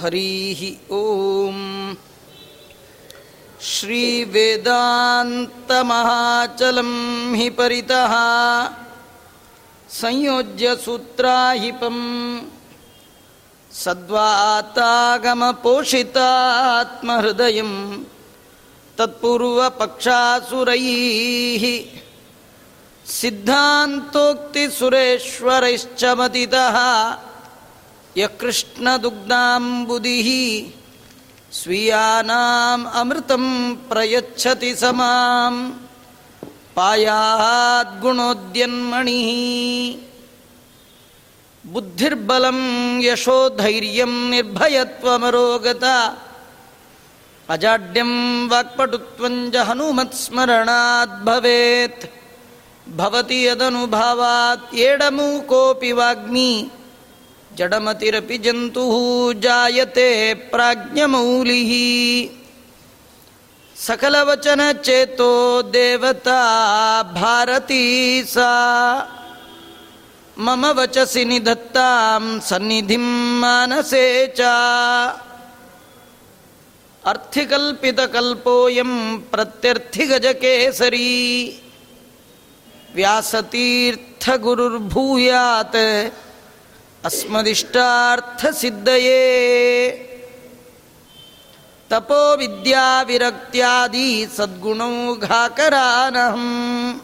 हरिः ॐ। श्रीवेदान्तमहाचलं हि परितः। संयोज्य सूत्राहिपम् सद्वातागमपोषितात्महृदयं। तत्पूर्वपक्षासुरैः। सिद्धान्तोक्तिसुरेश्वरैश्च मतितः यः कृष्णदुग्धाम्बुधिः स्वीयानाम् अमृतं प्रयच्छति स मां पायाद्गुणोद्यन्मणिः बुद्धिर्बलं यशोधैर्यं निर्भयत्वमरोगता अजाड्यं वाक्पटुत्वं च हनुमत्स्मरणात् भवेत्। भवति यदनुभावात् एडमूकोऽपि वाग्मी जडमतिरपि जन्तुः जायते प्राज्ञमौलिः। सकलवचनचेतो देवता भारती सा। मम वचसि निधत्तां सन्निधिं मानसे च। अर्थिकल्पितकल्पोऽयं प्रत्यर्थिगजकेसरी। व्यासतीर्थगुरुर्भूयात्। अस्मदिष्टार्थसिद्धये। तपोविद्याविरक्त्यादि सद्गुणौ घाकरानहम्।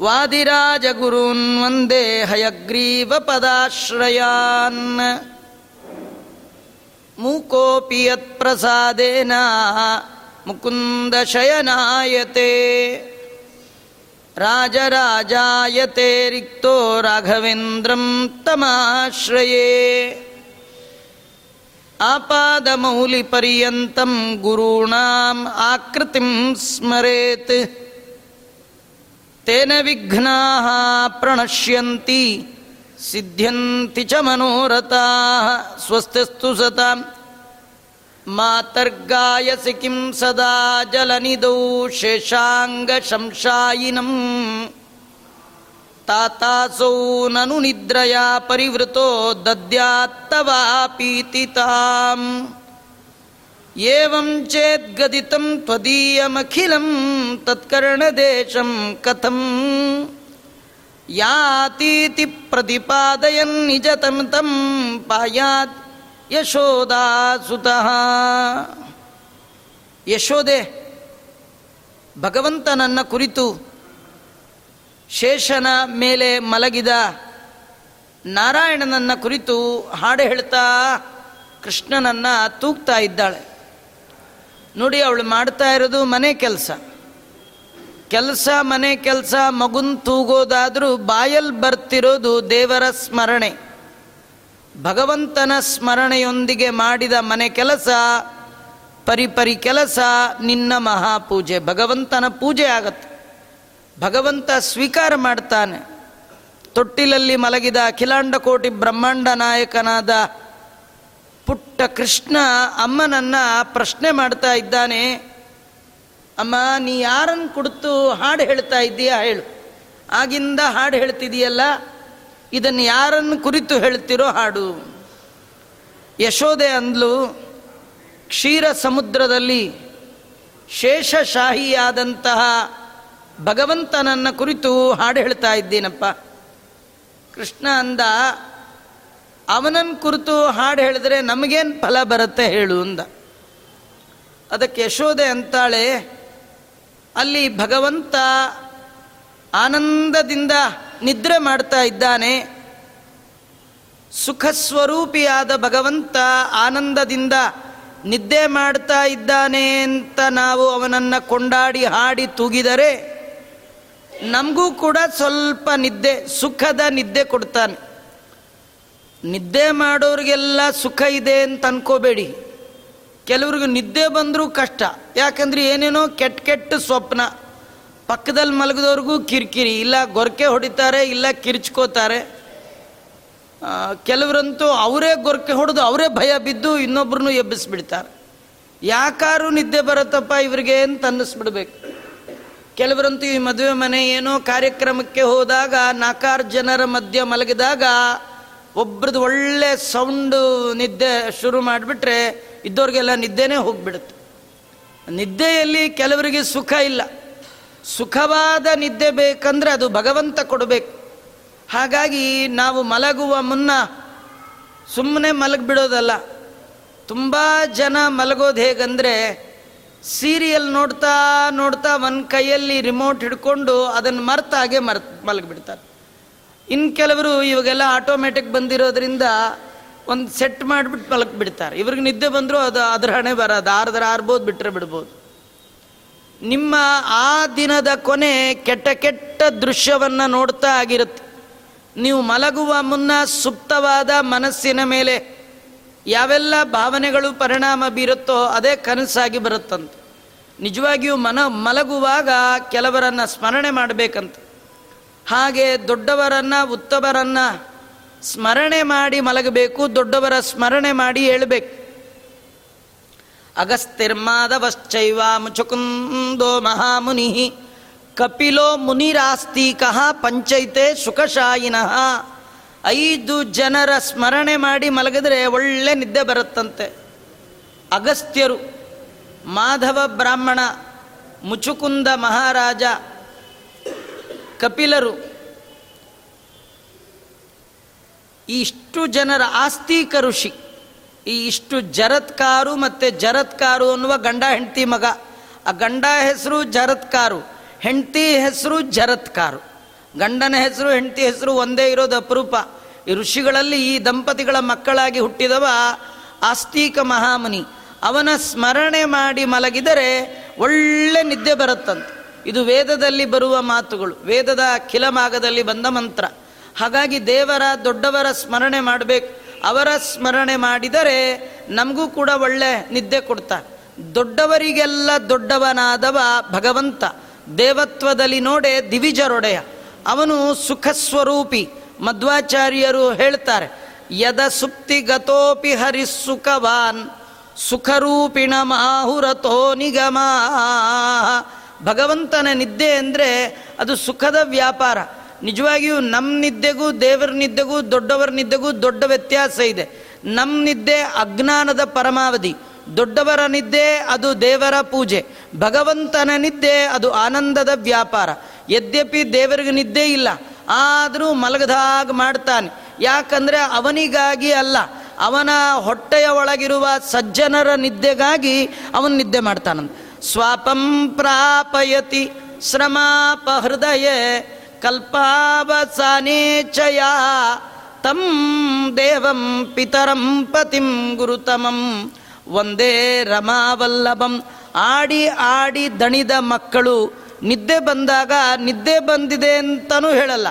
वादिराजगुरून् वन्दे हयग्रीवपदाश्रयान्। मूकोऽपि यत्प्रसादेन मुकुन्दशयनायते राजराजायते रिक्तो राघवेन्द्रं तमाश्रये। आपादमौलिपर्यन्तं गुरूणाम् आकृतिं स्मरेत्। तेन विघ्नाः प्रणश्यन्ति सिद्ध्यन्ति च मनोरथाः स्वस्तिस्तु सतां मातर्गायसि किं सदा जलनिधौ शेषाङ्गशंशायिनम्। तातासौ ननु निद्रया परिवृतो दद्यात्तवापीति ताम् एवं चेद्गदितं त्वदीयमखिलं तत्कर्णदेशं कथं यातीति प्रतिपादयन् निजतं तं पायात् ಯಶೋದಾಸುತಃ ಯಶೋದೆ, ಭಗವಂತನನ್ನ ಕುರಿತು ಶೇಷನ ಮೇಲೆ ಮಲಗಿದ ನಾರಾಯಣನನ್ನ ಕುರಿತು ಹಾಡು ಹೇಳ್ತಾ ಕೃಷ್ಣನನ್ನ ತೂಗ್ತಾ ಇದ್ದಾಳೆ. ನೋಡಿ ಅವಳು ಮಾಡ್ತಾ ಇರೋದು ಮನೆ ಕೆಲಸ. ಕೆಲಸ, ಮನೆ ಕೆಲಸ, ಮಗುನ್ ತೂಗೋದಾದರೂ ಬಾಯಲ್ಲಿ ಬರ್ತಿರೋದು ದೇವರ ಸ್ಮರಣೆ. ಭಗವಂತನ ಸ್ಮರಣೆಯೊಂದಿಗೆ ಮಾಡಿದ ಮನೆ ಕೆಲಸ, ಪರಿಪರಿ ಕೆಲಸ, ನಿನ್ನ ಮಹಾಪೂಜೆ. ಭಗವಂತನ ಪೂಜೆ ಆಗತ್ತೆ. ಭಗವಂತ ಸ್ವೀಕಾರ ಮಾಡ್ತಾನೆ. ತೊಟ್ಟಿಲಲ್ಲಿ ಮಲಗಿದ ಅಖಿಲಾಂಡ ಕೋಟಿ ಬ್ರಹ್ಮಾಂಡ ನಾಯಕನಾದ ಪುಟ್ಟ ಕೃಷ್ಣ ಅಮ್ಮನನ್ನು ಪ್ರಶ್ನೆ ಮಾಡ್ತಾ ಇದ್ದಾನೆ. ಅಮ್ಮ, ನೀ ಯಾರನ್ನು ಕುಡಿತು ಹಾಡು ಹೇಳ್ತಾ ಇದ್ದೀಯಾ ಹೇಳು. ಆಗಿಂದ ಹಾಡು ಹೇಳ್ತಿದೀಯಲ್ಲ? ಇದನ್ನು ಯಾರನ್ನು ಕುರಿತು ಹೇಳ್ತಿರೋ ಹಾಡು. ಯಶೋದೆ ಅಂದ್ಲು, ಕ್ಷೀರ ಸಮುದ್ರದಲ್ಲಿ ಶೇಷಶಾಹಿಯಾದಂತಹ ಭಗವಂತನನ್ನ ಕುರಿತು ಹಾಡು ಹೇಳ್ತಾ ಇದ್ದೀನಪ್ಪ. ಕೃಷ್ಣ ಅಂದ ಅವನನ್ನು ಕುರಿತು ಹಾಡು ಹೇಳಿದ್ರೆ ನಮಗೇನು ಫಲ ಬರುತ್ತೆ ಹೇಳು ಅಂದ. ಅದಕ್ಕೆ ಯಶೋದೆ ಅಂತಾಳೆ, ಅಲ್ಲಿ ಭಗವಂತ ಆನಂದದಿಂದ ನಿದ್ರೆ ಮಾಡ್ತಾ ಇದ್ದಾನೆ. ಸುಖ ಸ್ವರೂಪಿಯಾದ ಭಗವಂತ ಆನಂದದಿಂದ ನಿದ್ದೆ ಮಾಡ್ತಾ ಇದ್ದಾನೆ ಅಂತ ನಾವು ಅವನನ್ನು ಕೊಂಡಾಡಿ ಹಾಡಿ ತೂಗಿದರೆ ನಮಗೂ ಕೂಡ ಸ್ವಲ್ಪ ನಿದ್ದೆ, ಸುಖದ ನಿದ್ದೆ ಕೊಡ್ತಾನೆ. ನಿದ್ದೆ ಮಾಡೋರಿಗೆಲ್ಲ ಸುಖ ಇದೆ ಅಂತ ಅನ್ಕೋಬೇಡಿ. ಕೆಲವ್ರಿಗೆ ನಿದ್ದೆ ಬಂದರೂ ಕಷ್ಟ. ಯಾಕಂದ್ರೆ ಏನೇನೋ ಕೆಟ್ಟ ಕೆಟ್ಟ ಸ್ವಪ್ನ. ಪಕ್ಕದಲ್ಲಿ ಮಲಗಿದವ್ರಿಗೂ ಕಿರಿಕಿರಿ, ಇಲ್ಲ ಗೊರಕೆ ಹೊಡಿತಾರೆ, ಇಲ್ಲ ಕಿರ್ಚ್ಕೋತಾರೆ. ಕೆಲವರಂತೂ ಅವರೇ ಗೊರಕೆ ಹೊಡೆದು ಅವರೇ ಭಯ ಬಿದ್ದು ಇನ್ನೊಬ್ರನ್ನೂ ಎಬ್ಬಿಸ್ಬಿಡ್ತಾರೆ. ಯಾಕಾರು ನಿದ್ದೆ ಬರುತ್ತಪ್ಪ ಇವರಿಗೆ ಅಂತ ಅನ್ನಿಸ್ಬಿಡ್ಬೇಕು. ಕೆಲವರಂತೂ ಈ ಮದುವೆ ಮನೆ ಏನೋ ಕಾರ್ಯಕ್ರಮಕ್ಕೆ ಹೋದಾಗ ನಾಲ್ಕಾರು ಜನರ ಮಧ್ಯ ಮಲಗಿದಾಗ ಒಬ್ರದ್ದು ಒಳ್ಳೆ ಸೌಂಡು ನಿದ್ದೆ ಶುರು ಮಾಡಿಬಿಟ್ರೆ ಇದ್ದವ್ರಿಗೆಲ್ಲ ನಿದ್ದೆನೇ ಹೋಗ್ಬಿಡುತ್ತೆ. ನಿದ್ದೆಯಲ್ಲಿ ಕೆಲವರಿಗೆ ಸುಖ ಇಲ್ಲ. ಸುಖವಾದ ನಿದ್ದೆ ಬೇಕಂದ್ರೆ ಅದು ಭಗವಂತ ಕೊಡಬೇಕು. ಹಾಗಾಗಿ ನಾವು ಮಲಗುವ ಮುನ್ನ ಸುಮ್ಮನೆ ಮಲಗಿಬಿಡೋದಲ್ಲ. ತುಂಬ ಜನ ಮಲಗೋದು ಹೇಗಂದರೆ ಸೀರಿಯಲ್ ನೋಡ್ತಾ ನೋಡ್ತಾ ಒಂದು ಕೈಯಲ್ಲಿ ರಿಮೋಟ್ ಹಿಡ್ಕೊಂಡು ಅದನ್ನು ಮರ್ತ್ ಮಲಗಿಬಿಡ್ತಾರೆ. ಇನ್ನು ಕೆಲವರು ಇವಾಗೆಲ್ಲ ಆಟೋಮೆಟಿಕ್ ಬಂದಿರೋದ್ರಿಂದ ಒಂದು ಸೆಟ್ ಮಾಡಿಬಿಟ್ಟು ಮಲಗಿಬಿಡ್ತಾರೆ. ಇವ್ರಿಗೆ ನಿದ್ದೆ ಬಂದರೂ ಅದು ಅದ್ರ ಹಣೆ ಬರೋದು, ಆರ್ದ್ರ ಆರ್ಬೋದು ಬಿಟ್ಟರೆ ಬಿಡ್ಬೋದು. ನಿಮ್ಮ ಆ ದಿನದ ಕೊನೆ ಕೆಟ್ಟ ಕೆಟ್ಟ ದೃಶ್ಯವನ್ನು ನೋಡ್ತಾ ಆಗಿರುತ್ತೆ. ನೀವು ಮಲಗುವ ಮುನ್ನ ಸುಪ್ತವಾದ ಮನಸ್ಸಿನ ಮೇಲೆ ಯಾವೆಲ್ಲ ಭಾವನೆಗಳು ಪರಿಣಾಮ ಬೀರುತ್ತೋ ಅದೇ ಕನಸಾಗಿ ಬರುತ್ತಂತೆ. ನಿಜವಾಗಿಯೂ ಮನ ಮಲಗುವಾಗ ಕೆಲವರನ್ನು ಸ್ಮರಣೆ ಮಾಡಬೇಕಂತ. ಹಾಗೆ ದೊಡ್ಡವರನ್ನ, ಉತ್ತಮರನ್ನ ಸ್ಮರಣೆ ಮಾಡಿ ಮಲಗಬೇಕು, ದೊಡ್ಡವರ ಸ್ಮರಣೆ ಮಾಡಿ ಹೇಳಬೇಕು. ಅಗಸ್ತಿರ್ಮಾದವಶ್ಚೈವ ಮುಚುಕುಂದೋ ಮಹಾಮುನಿ. ಕಪಿಲೋ ಮುನಿರಾಸ್ತಿಕಃ ಪಂಚೈತೆ ಸುಖಶಾಯಿನಃ. ಐದು ಜನರ ಸ್ಮರಣೆ ಮಾಡಿ ಮಲಗಿದ್ರೆ ಒಳ್ಳೆ ನಿದ್ದೆ ಬರುತ್ತಂತೆ. ಅಗಸ್ತ್ಯರು, ಮಾಧವ ಬ್ರಾಹ್ಮಣ, ಮುಚುಕುಂದ ಮಹಾರಾಜ, ಕಪಿಲರು, ಇಷ್ಟು ಜನರ ಆಸ್ತಿಕ ಋಷಿ. ಈ ಇಷ್ಟು ಜರತ್ಕಾರು ಮತ್ತು ಜರತ್ಕಾರು ಅನ್ನುವ ಗಂಡ ಹೆಂಡತಿ ಮಗ. ಆ ಗಂಡ ಹೆಸರು ಜರತ್ಕಾರು, ಹೆಂಡತಿ ಹೆಸರು ಜರತ್ಕಾರು. ಗಂಡನ ಹೆಸರು, ಹೆಂಡತಿ ಹೆಸರು ಒಂದೇ ಇರೋದು ಅಪರೂಪ. ಈ ಋಷಿಗಳಲ್ಲಿ ಈ ದಂಪತಿಗಳ ಮಕ್ಕಳಾಗಿ ಹುಟ್ಟಿದವ ಆಸ್ತಿಕ ಮಹಾಮುನಿ. ಅವನ ಸ್ಮರಣೆ ಮಾಡಿ ಮಲಗಿದರೆ ಒಳ್ಳೆ ನಿದ್ದೆ ಬರುತ್ತಂತೆ. ಇದು ವೇದದಲ್ಲಿ ಬರುವ ಮಾತುಗಳು, ವೇದದ ಅಖಿಲಮಾಗದಲ್ಲಿ ಬಂದ ಮಂತ್ರ. ಹಾಗಾಗಿ ದೇವರ ದೊಡ್ಡವರ ಸ್ಮರಣೆ ಮಾಡಬೇಕು. ಅವರ ಸ್ಮರಣೆ ಮಾಡಿದರೆ ನಮಗೂ ಕೂಡ ಒಳ್ಳೆ ನಿದ್ದೆ ಕೊಡ್ತಾರೆ ದೊಡ್ಡವರಿಗೆಲ್ಲ ದೊಡ್ಡವನಾದವ ಭಗವಂತ. ದೇವತ್ವದಲ್ಲಿ ನೋಡೆ ದಿವಿಜರೊಡೆಯ. ಅವನು ಸುಖ ಸ್ವರೂಪಿ ಮಧ್ವಾಚಾರ್ಯರು ಹೇಳ್ತಾರೆ, ಯದ ಸುಪ್ತಿ ಗತೋಪಿ ಹರಿಸುಖವಾನ್, ಸುಖರೂಪಿಣ ಮಾಹುರತೋ ನಿಗಮ. ಭಗವಂತನ ನಿದ್ದೆ ಅಂದರೆ ಅದು ಸುಖದ ವ್ಯಾಪಾರ. ನಿಜವಾಗಿಯೂ ನಮ್ಮ ನಿದ್ದೆಗೂ, ದೇವರ ನಿದ್ದೆಗೂ, ದೊಡ್ಡವರ ನಿದ್ದೆಗೂ ದೊಡ್ಡ ವ್ಯತ್ಯಾಸ ಇದೆ. ನಮ್ಮ ನಿದ್ದೆ ಅಜ್ಞಾನದ ಪರಮಾವಧಿ. ದೊಡ್ಡವರ ನಿದ್ದೆ ಅದು ದೇವರ ಪೂಜೆ. ಭಗವಂತನ ನಿದ್ದೆ ಅದು ಆನಂದದ ವ್ಯಾಪಾರ. ಯದ್ಯಪಿ ದೇವರಿಗೆ ನಿದ್ದೆ ಇಲ್ಲ, ಆದರೂ ಮಲಗದಾಗ ಮಾಡ್ತಾನೆ. ಯಾಕಂದರೆ ಅವನಿಗಾಗಿ ಅಲ್ಲ, ಅವನ ಹೊಟ್ಟೆಯ ಒಳಗಿರುವ ಸಜ್ಜನರ ನಿದ್ದೆಗಾಗಿ ಅವನು ನಿದ್ದೆ ಮಾಡ್ತಾನಂತ. ಸ್ವಾಪಂ ಪ್ರಾಪಯತಿ, ಶ್ರಮಾಪ ಹೃದಯ. ಕಲ್ಪಾವಸಾನೇಚಯ ತಂ ದೇವಂ ಪಿತರಂ ಪತಿಂ ಗುರುತಮಂ. ಒಂದೇ ರಮಾವಲ್ಲಭಂ. ಆಡಿ ಆಡಿ ದಣಿದ ಮಕ್ಕಳು, ನಿದ್ದೆ ಬಂದಾಗ ನಿದ್ದೆ ಬಂದಿದೆ ಅಂತಲೂ ಹೇಳಲ್ಲ.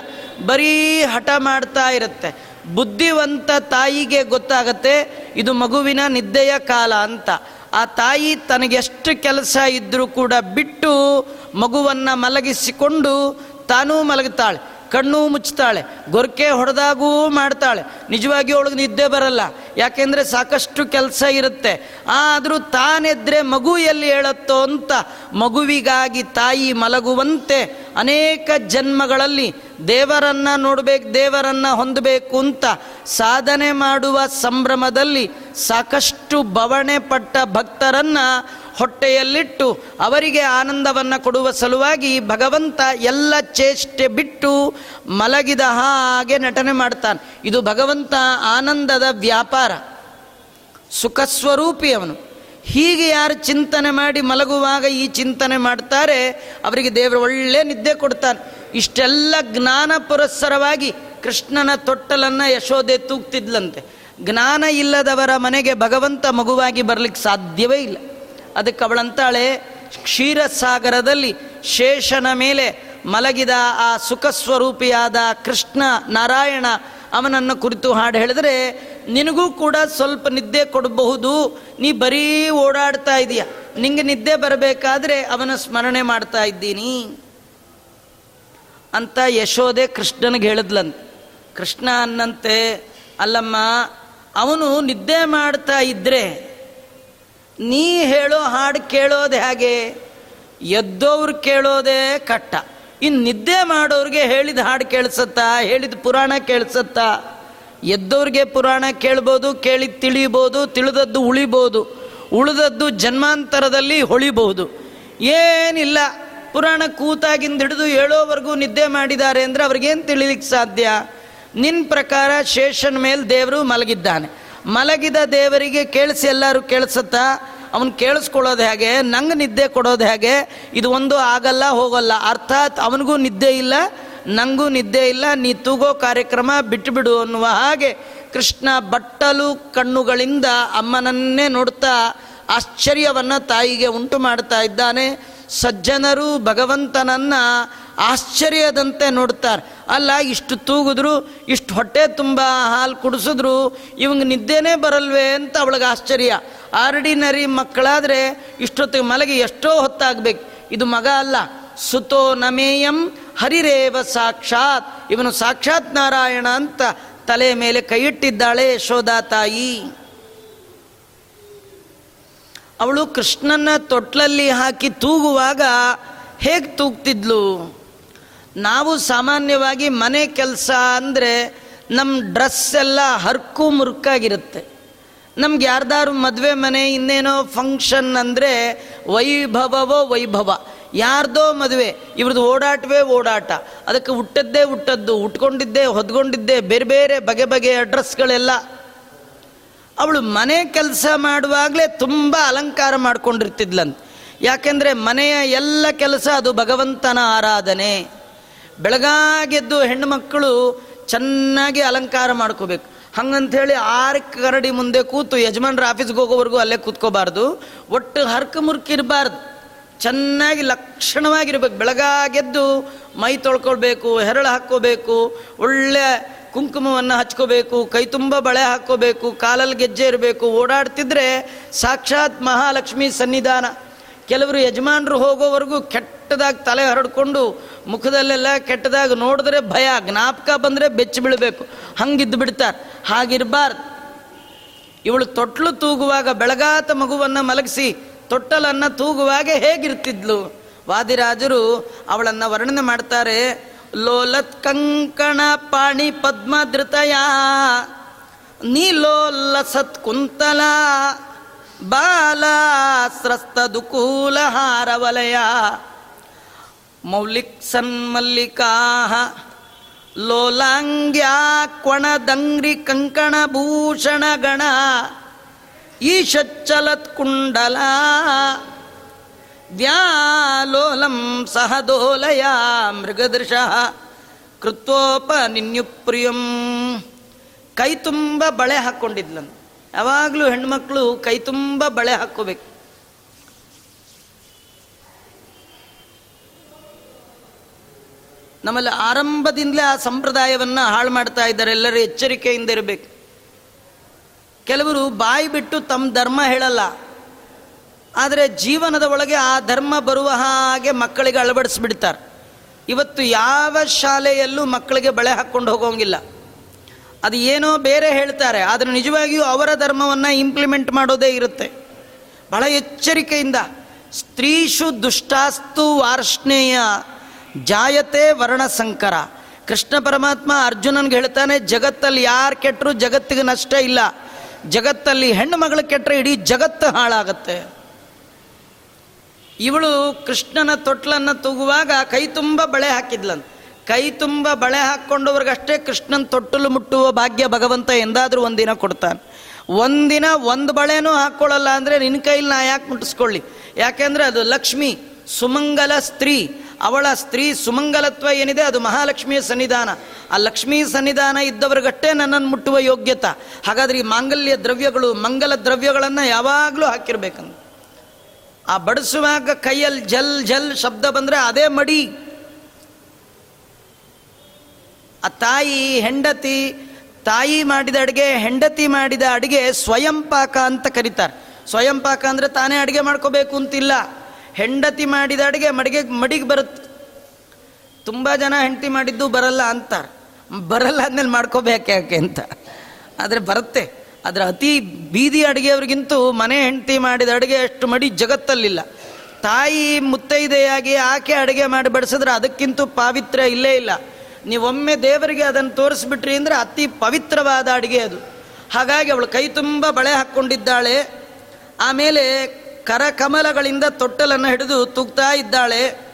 ಬರೀ ಹಠ ಮಾಡ್ತಾ ಇರುತ್ತೆ. ಬುದ್ಧಿವಂತ ತಾಯಿಗೆ ಗೊತ್ತಾಗತ್ತೆ, ಇದು ಮಗುವಿನ ನಿದ್ದೆಯ ಕಾಲ ಅಂತ. ಆ ತಾಯಿ ತನಗೆಷ್ಟು ಕೆಲಸ ಇದ್ದರೂ ಕೂಡ ಬಿಟ್ಟು ಮಗುವನ್ನು ಮಲಗಿಸಿಕೊಂಡು ತಾನೂ ಮಲಗುತ್ತಾಳೆ, ಕಣ್ಣು ಮುಚ್ಚುತ್ತಾಳೆ, ಗೊರಕೆ ಹೊಡೆದಾಗೂ ಮಾಡ್ತಾಳೆ. ನಿಜವಾಗಿ ಅವಳಿಗೆ ನಿದ್ದೆ ಬರಲ್ಲ. ಯಾಕೆಂದರೆ ಸಾಕಷ್ಟು ಕೆಲಸ ಇರುತ್ತೆ. ಆದರೂ ತಾನೆದ್ರೆ ಮಗು ಎಲ್ಲಿ ಹೇಳತ್ತೋ ಅಂತ ಮಗುವಿಗಾಗಿ ತಾಯಿ ಮಲಗುವಂತೆ ಅನೇಕ ಜನ್ಮಗಳಲ್ಲಿ ದೇವರನ್ನು ನೋಡಬೇಕು, ದೇವರನ್ನು ಹೊಂದಬೇಕು ಅಂತ ಸಾಧನೆ ಮಾಡುವ ಸಂಭ್ರಮದಲ್ಲಿ ಸಾಕಷ್ಟು ಬವಣೆ ಪಟ್ಟ ಭಕ್ತರನ್ನ ಹೊಟ್ಟೆಯಲ್ಲಿಟ್ಟು ಅವರಿಗೆ ಆನಂದವನ್ನು ಕೊಡುವ ಸಲುವಾಗಿ ಭಗವಂತ ಎಲ್ಲ ಚೇಷ್ಟೆ ಬಿಟ್ಟು ಮಲಗಿದ ಹಾಗೆ ನಟನೆ ಮಾಡ್ತಾನೆ. ಇದು ಭಗವಂತ ಆನಂದದ ವ್ಯಾಪಾರ. ಸುಖಸ್ವರೂಪಿ ಅವನು. ಹೀಗೆ ಯಾರು ಚಿಂತನೆ ಮಾಡಿ ಮಲಗುವಾಗ ಈ ಚಿಂತನೆ ಮಾಡ್ತಾರೆ, ಅವರಿಗೆ ದೇವರು ಒಳ್ಳೆ ನಿದ್ದೆ ಕೊಡ್ತಾನೆ. ಇಷ್ಟೆಲ್ಲ ಜ್ಞಾನ ಪುರಸ್ಸರವಾಗಿ ಕೃಷ್ಣನ ತೊಟ್ಟಲನ್ನು ಯಶೋದೆ ತೂಗ್ತಿದ್ಲಂತೆ. ಜ್ಞಾನ ಇಲ್ಲದವರ ಮನೆಗೆ ಭಗವಂತ ಮಗುವಾಗಿ ಬರಲಿಕ್ಕೆ ಸಾಧ್ಯವೇ ಇಲ್ಲ. ಅದಕ್ಕೆ ಅವಳಂತಾಳೆ, ಕ್ಷೀರಸಾಗರದಲ್ಲಿ ಶೇಷನ ಮೇಲೆ ಮಲಗಿದ ಆ ಸುಖ ಸ್ವರೂಪಿಯಾದ ಕೃಷ್ಣ ನಾರಾಯಣ ಅವನನ್ನು ಕುರಿತು ಹಾಡು ಹೇಳಿದ್ರೆ, ನಿನಗೂ ಕೂಡ ಸ್ವಲ್ಪ ನಿದ್ದೆ ಕೊಡಬಹುದು, ನೀ ಬರೀ ಓಡಾಡ್ತಾ ಇದೀಯ, ನಿಂಗೆ ನಿದ್ದೆ ಬರಬೇಕಾದ್ರೆ ಅವನ ಸ್ಮರಣೆ ಮಾಡ್ತಾ ಇದ್ದೀನಿ. ಅಂತ ಯಶೋದೆ ಕೃಷ್ಣನಿಗೆ ಹೇಳಿದ್ಲಂತ. ಕೃಷ್ಣ ಅನ್ನಂತೆ, ಅಲ್ಲಮ್ಮ, ಅವನು ನಿದ್ದೆ ಮಾಡ್ತಾ ಇದ್ರೆ ನೀ ಹೇಳೋ ಹಾಡು ಕೇಳೋದು ಹೇಗೆ ಎದ್ದೋರು ಕೇಳೋದೇ ಕಟ್ಟ. ಇನ್ನು ನಿದ್ದೆ ಮಾಡೋರಿಗೆ ಹೇಳಿದ ಹಾಡು ಕೇಳಿಸತ್ತಾ, ಹೇಳಿದ ಪುರಾಣ ಕೇಳಿಸತ್ತಾ. ಎದ್ದವ್ರಿಗೆ ಪುರಾಣ ಕೇಳ್ಬೋದು ಕೇಳಿ ತಿಳಿಬೋದು, ತಿಳಿದದ್ದು ಉಳಿಬೋದು, ಉಳಿದದ್ದು ಜನ್ಮಾಂತರದಲ್ಲಿ ಹೊಳಿಬಹುದು ಏನಿಲ್ಲ, ಪುರಾಣ ಕೂತಾಗಿಂದ ಹಿಡಿದು ಹೇಳೋವರೆಗೂ ನಿದ್ದೆ ಮಾಡಿದ್ದಾರೆ ಅಂದರೆ ಅವ್ರಿಗೇನು ತಿಳಿಲಿಕ್ಕೆ ಸಾಧ್ಯ? ನಿನ್ನ ಪ್ರಕಾರ ಶೇಷನ್ ಮೇಲೆ ದೇವರು ಮಲಗಿದ್ದಾನೆ. ಮಲಗಿದ ದೇವರಿಗೆ ಕೇಳಿಸಿ ಎಲ್ಲರೂ ಕೇಳಿಸುತ್ತಾ, ಅವನು ಕೇಳಿಸ್ಕೊಳ್ಳೋದು ಹೇಗೆ, ನಂಗೆ ನಿದ್ದೆ ಕೊಡೋದು ಹೇಗೆ, ಇದು ಒಂದು ಆಗಲ್ಲ, ಹೋಗಲ್ಲ. ಅರ್ಥಾತ್ ಅವನಿಗೂ ನಿದ್ದೆ ಇಲ್ಲ ನನಗೂ ನಿದ್ದೆ ಇಲ್ಲ, ನೀ ತೂಗೋ ಕಾರ್ಯಕ್ರಮ ಬಿಟ್ಟುಬಿಡು ಅನ್ನುವ ಹಾಗೆ ಕೃಷ್ಣ ಬಟ್ಟಲು ಕಣ್ಣುಗಳಿಂದ ಅಮ್ಮನನ್ನೇ ನೋಡ್ತಾ ಆಶ್ಚರ್ಯವನ್ನು ತಾಯಿಗೆ ಉಂಟು ಮಾಡ್ತಾ ಇದ್ದಾನೆ. ಸಜ್ಜನರು ಭಗವಂತನನ್ನ ಆಶ್ಚರ್ಯದಂತೆ ನೋಡ್ತಾರೆ ಅಲ್ಲ, ಇಷ್ಟು ತೂಗಿದ್ರು, ಇಷ್ಟು ಹೊಟ್ಟೆ ತುಂಬ, ಹಾಲು ಕುಡಿಸಿದ್ರು, ಇವಂಗೆ ನಿದ್ದೆನೇ ಬರಲ್ವೇ ಅಂತ ಅವಳಿಗೆ ಆಶ್ಚರ್ಯ. ಆರ್ಡಿನರಿ ಮಕ್ಕಳಾದರೆ ಇಷ್ಟೊತ್ತಿಗೆ ಮಲಗಿ ಎಷ್ಟೋ ಹೊತ್ತಾಗಬೇಕು. ಇದು ಮಗ ಅಲ್ಲ. ಸುತೋ ನಮೇಯಂ ಹರಿರೇವ ಸಾಕ್ಷಾತ್. ಇವನು ಸಾಕ್ಷಾತ್ ನಾರಾಯಣ ಅಂತ ತಲೆ ಮೇಲೆ ಕೈ ಇಟ್ಟಿದ್ದಾಳೆ ಯಶೋದಾ ತಾಯಿ. ಅವಳು ಕೃಷ್ಣನ ತೊಟ್ಲಲ್ಲಿ ಹಾಕಿ ತೂಗುವಾಗ ಹೇಗೆ ತೂಗ್ತಿದ್ಲು? ನಾವು ಸಾಮಾನ್ಯವಾಗಿ ಮನೆ ಕೆಲಸ ಅಂದರೆ ನಮ್ಮ ಡ್ರೆಸ್ ಎಲ್ಲ ಹರ್ಕು ಮುರುಕಾಗಿರುತ್ತೆ. ನಮ್ಗೆ ಯಾರ್ದಾರು ಮದುವೆ ಮನೆ ಇನ್ನೇನೋ ಫಂಕ್ಷನ್ ಅಂದರೆ ವೈಭವವೋ ವೈಭವ. ಯಾರ್ದೋ ಮದುವೆ ಇವ್ರದ್ದು ಓಡಾಟವೇ ಓಡಾಟ. ಅದಕ್ಕೆ ಹುಟ್ಟದ್ದೇ ಹುಟ್ಟದ್ದು, ಉಟ್ಕೊಂಡಿದ್ದೇ ಹೊದ್ಕೊಂಡಿದ್ದೆ, ಬೇರೆ ಬೇರೆ ಬಗೆ ಬಗೆಯ ಡ್ರೆಸ್ಗಳೆಲ್ಲ ಅವಳು ಮನೆ ಕೆಲಸ ಮಾಡುವಾಗಲೇ ತುಂಬ ಅಲಂಕಾರ ಮಾಡ್ಕೊಂಡಿರ್ತಿದ್ಲಂತ. ಯಾಕೆಂದರೆ ಮನೆಯ ಎಲ್ಲ ಕೆಲಸ ಅದು ಭಗವಂತನ ಆರಾಧನೆ. ಬೆಳಗಾಗೆದ್ದು ಹೆಣ್ಣುಮಕ್ಕಳು ಚೆನ್ನಾಗಿ ಅಲಂಕಾರ ಮಾಡ್ಕೋಬೇಕು. ಹಂಗಂಥೇಳಿ ಆರು ಕರಡಿ ಮುಂದೆ ಕೂತು ಯಜಮಾನ್ರ ಆಫೀಸ್ಗೆ ಹೋಗೋವರೆಗೂ ಅಲ್ಲೇ ಕೂತ್ಕೋಬಾರ್ದು. ಒಟ್ಟು ಹರ್ಕ ಮುರ್ಕಿರಬಾರ್ದು ಚೆನ್ನಾಗಿ ಲಕ್ಷಣವಾಗಿರ್ಬೇಕು. ಬೆಳಗಾಗೆದ್ದು ಮೈ ತೊಳ್ಕೊಳ್ಬೇಕು, ಹೆರಳು ಹಾಕ್ಕೋಬೇಕು, ಒಳ್ಳೆ ಕುಂಕುಮವನ್ನು ಹಚ್ಕೋಬೇಕು, ಕೈ ತುಂಬ ಬಳೆ ಹಾಕ್ಕೋಬೇಕು, ಕಾಲಲ್ಲಿ ಗೆಜ್ಜೆ ಇರಬೇಕು. ಓಡಾಡ್ತಿದ್ರೆ ಸಾಕ್ಷಾತ್ ಮಹಾಲಕ್ಷ್ಮಿ ಸನ್ನಿಧಾನ. ಕೆಲವರು ಯಜಮಾನರು ಹೋಗೋವರೆಗೂ ಕೆಟ್ಟದಾಗಿ ತಲೆ ಹರಡ್ಕೊಂಡು ಮುಖದಲ್ಲೆಲ್ಲ ಕೆಟ್ಟದಾಗಿ ನೋಡಿದ್ರೆ ಭಯ, ಜ್ಞಾಪಕ ಬಂದರೆ ಬೆಚ್ಚಿ ಬೀಳಬೇಕು. ಹಂಗಿದ್ದು ಬಿಡ್ತಾರೆ. ಹಾಗಿರಬಾರ್ದು. ಇವಳು ತೊಟ್ಲು ತೂಗುವಾಗ ಬೆಳಗಾತ ಮಗುವನ್ನು ಮಲಗಿಸಿ ತೊಟ್ಟಲನ್ನು ತೂಗುವಾಗ ಹೇಗಿರ್ತಿದ್ಲು? ವಾದಿರಾಜರು ಅವಳನ್ನು ವರ್ಣನೆ ಮಾಡ್ತಾರೆ, ಲೋಲತ್ ಕಂಕಣ ಪಾಣಿ ಪದ್ಮಧೃತಯ, ನೀಲೋಲ್ಲಸತ್ ಸತ್ಕುಂತಲ ಬಾಲ ಸ್ರಸ್ತದುಕೂಲ ಹಾರವಲಯ ಮೌಲಿಕ್ ಸನ್ಮಲ್ಲಿಕಾ ಲೋಲಾಂಗ್ಯಾ ಕ್ವಣದಂಗ್ರಿ ಕಂಕಣ ಭೂಷಣ ಗಣ ಈಶಚ್ಚಲತ್ ಕುಂಡಲ ವ್ಯಾಲೋಲಂ ಸಹ ದೋಲಯ ಮೃಗದೃಶ ಕೃತ್ವೋಪ ನಿನ್ಯುಪ್ರಿಯಂ ಕೈ ತುಂಬ ಬಳೆ ಹಾಕ್ಕೊಂಡಿದ್ಲಂತ ಯಾವಾಗಲೂ ಹೆಣ್ಮಕ್ಳು ಕೈ ತುಂಬ ಬಳೆ ಹಾಕ್ಕೋಬೇಕು. ನಮ್ಮಲ್ಲಿ ಆರಂಭದಿಂದಲೇ ಆ ಸಂಪ್ರದಾಯವನ್ನು ಹಾಳು ಮಾಡ್ತಾ ಇದ್ದಾರೆ, ಎಲ್ಲರೂ ಎಚ್ಚರಿಕೆಯಿಂದ ಇರಬೇಕು. ಕೆಲವರು ಬಾಯಿ ಬಿಟ್ಟು ತಮ್ಮ ಧರ್ಮ ಹೇಳಲ್ಲ, ಆದರೆ ಜೀವನದ ಒಳಗೆ ಆ ಧರ್ಮ ಬರುವ ಹಾಗೆ ಮಕ್ಕಳಿಗೆ ಅಳವಡಿಸ್ಬಿಡ್ತಾರೆ. ಇವತ್ತು ಯಾವ ಶಾಲೆಯಲ್ಲೂ ಮಕ್ಕಳಿಗೆ ಬಳೆ ಹಾಕ್ಕೊಂಡು ಹೋಗೋಂಗಿಲ್ಲ. ಅದು ಏನೋ ಬೇರೆ ಹೇಳ್ತಾರೆ, ಆದರೆ ನಿಜವಾಗಿಯೂ ಅವರ ಧರ್ಮವನ್ನು ಇಂಪ್ಲಿಮೆಂಟ್ ಮಾಡೋದೇ ಇರುತ್ತೆ. ಬಹಳ ಎಚ್ಚರಿಕೆಯಿಂದ, ಸ್ತ್ರೀಷು ದುಷ್ಟಾಸ್ತು ವಾರ್ಷ್ಣೇಯ ಜಾಯತೆ ವರ್ಣಸಂಕರ. ಕೃಷ್ಣ ಪರಮಾತ್ಮ ಅರ್ಜುನನ್ಗೆ ಹೇಳ್ತಾನೆ, ಜಗತ್ತಲ್ಲಿ ಯಾರು ಕೆಟ್ಟರು ಜಗತ್ತಿಗೆ ನಷ್ಟ ಇಲ್ಲ. ಜಗತ್ತಲ್ಲಿ ಹೆಣ್ಣು ಮಗಳು ಕೆಟ್ಟರೆ ಇಡೀ ಜಗತ್ತು ಹಾಳಾಗತ್ತೆ. ಇವಳು ಕೃಷ್ಣನ ತೊಟ್ಲನ್ನು ತೂಗುವಾಗ ಕೈ ತುಂಬ ಬಳೆ ಹಾಕಿದ್ಲಂತ. ಕೈ ತುಂಬ ಬಳೆ ಹಾಕ್ಕೊಂಡವ್ರಿಗಷ್ಟೇ ಕೃಷ್ಣನ್ ತೊಟ್ಟಲು ಮುಟ್ಟುವ ಭಾಗ್ಯ ಭಗವಂತ ಎಂದಾದರೂ ಒಂದಿನ ಕೊಡ್ತಾನೆ. ಒಂದಿನ ಒಂದು ಬಳೆನೂ ಹಾಕ್ಕೊಳ್ಳಲ್ಲ ಅಂದರೆ ನಿನ್ನ ಕೈಲಿ ನಾ ಯಾಕೆ ಮುಟ್ಟಿಸ್ಕೊಳ್ಳಿ? ಯಾಕೆಂದರೆ ಅದು ಲಕ್ಷ್ಮಿ, ಸುಮಂಗಲ ಸ್ತ್ರೀ. ಅವಳ ಸ್ತ್ರೀ ಸುಮಂಗಲತ್ವ ಏನಿದೆ ಅದು ಮಹಾಲಕ್ಷ್ಮಿಯ ಸನ್ನಿಧಾನ. ಆ ಲಕ್ಷ್ಮೀ ಸನ್ನಿಧಾನ ಇದ್ದವ್ರಿಗಷ್ಟೇ ನನ್ನನ್ನು ಮುಟ್ಟುವ ಯೋಗ್ಯತ. ಹಾಗಾದ್ರೆ ಈ ಮಾಂಗಲ್ಯ ದ್ರವ್ಯಗಳು, ಮಂಗಲ ದ್ರವ್ಯಗಳನ್ನು ಯಾವಾಗಲೂ ಹಾಕಿರ್ಬೇಕಂತ. ಆ ಬಡಿಸುವಾಗ ಕೈಯಲ್ಲಿ ಜಲ್ ಜಲ್ ಶಬ್ದ ಬಂದರೆ ಅದೇ ಮಡಿ. ಆ ತಾಯಿ ಹೆಂಡತಿ, ತಾಯಿ ಮಾಡಿದ ಅಡುಗೆ, ಹೆಂಡತಿ ಮಾಡಿದ ಅಡುಗೆ ಸ್ವಯಂ ಪಾಕ ಅಂತ ಕರೀತಾರೆ. ಸ್ವಯಂ ಪಾಕ ಅಂದರೆ ತಾನೇ ಅಡುಗೆ ಮಾಡ್ಕೋಬೇಕು ಅಂತಿಲ್ಲ. ಹೆಂಡತಿ ಮಾಡಿದ ಅಡುಗೆ ಮಡಿಗೆ ಮಡಿಗೆ ಬರುತ್ತೆ. ತುಂಬ ಜನ ಹೆಂಡತಿ ಮಾಡಿದ್ದು ಬರಲ್ಲ ಅಂತಾರೆ. ಬರಲ್ಲ ಅಂದಮೇಲೆ ಮಾಡ್ಕೋಬೇಕು ಯಾಕೆ ಅಂತ. ಆದರೆ ಬರುತ್ತೆ. ಅದರ ಅತಿ ಬೀದಿ ಅಡುಗೆಯವ್ರಿಗಿಂತೂ ಮನೆ ಹೆಂಡತಿ ಮಾಡಿದ ಅಡುಗೆ ಅಷ್ಟು ಮಡಿ ಜಗತ್ತಲ್ಲಿಲ್ಲ. ತಾಯಿ ಮುತ್ತೈದೆಯಾಗಿ ಆಕೆ ಅಡುಗೆ ಮಾಡಿ ಬಡಿಸಿದ್ರೆ ಅದಕ್ಕಿಂತೂ ಪಾವಿತ್ರ್ಯ ಇಲ್ಲೇ ಇಲ್ಲ. ನೀವೊಮ್ಮೆ ದೇವರಿಗೆ ಅದನ್ನು ತೋರಿಸ್ಬಿಟ್ರಿ ಅಂದರೆ ಅತಿ ಪವಿತ್ರವಾದ ಅಡುಗೆ ಅದು. ಹಾಗಾಗಿ ಅವಳು ಕೈ ತುಂಬ ಬಳೆ ಹಾಕ್ಕೊಂಡಿದ್ದಾಳೆ. ಆಮೇಲೆ ಕರಕಮಲಗಳಿಂದ ತೊಟ್ಟಲನ್ನು ಹಿಡಿದು ತೂಗ್ತಾ ಇದ್ದಾಳೆ.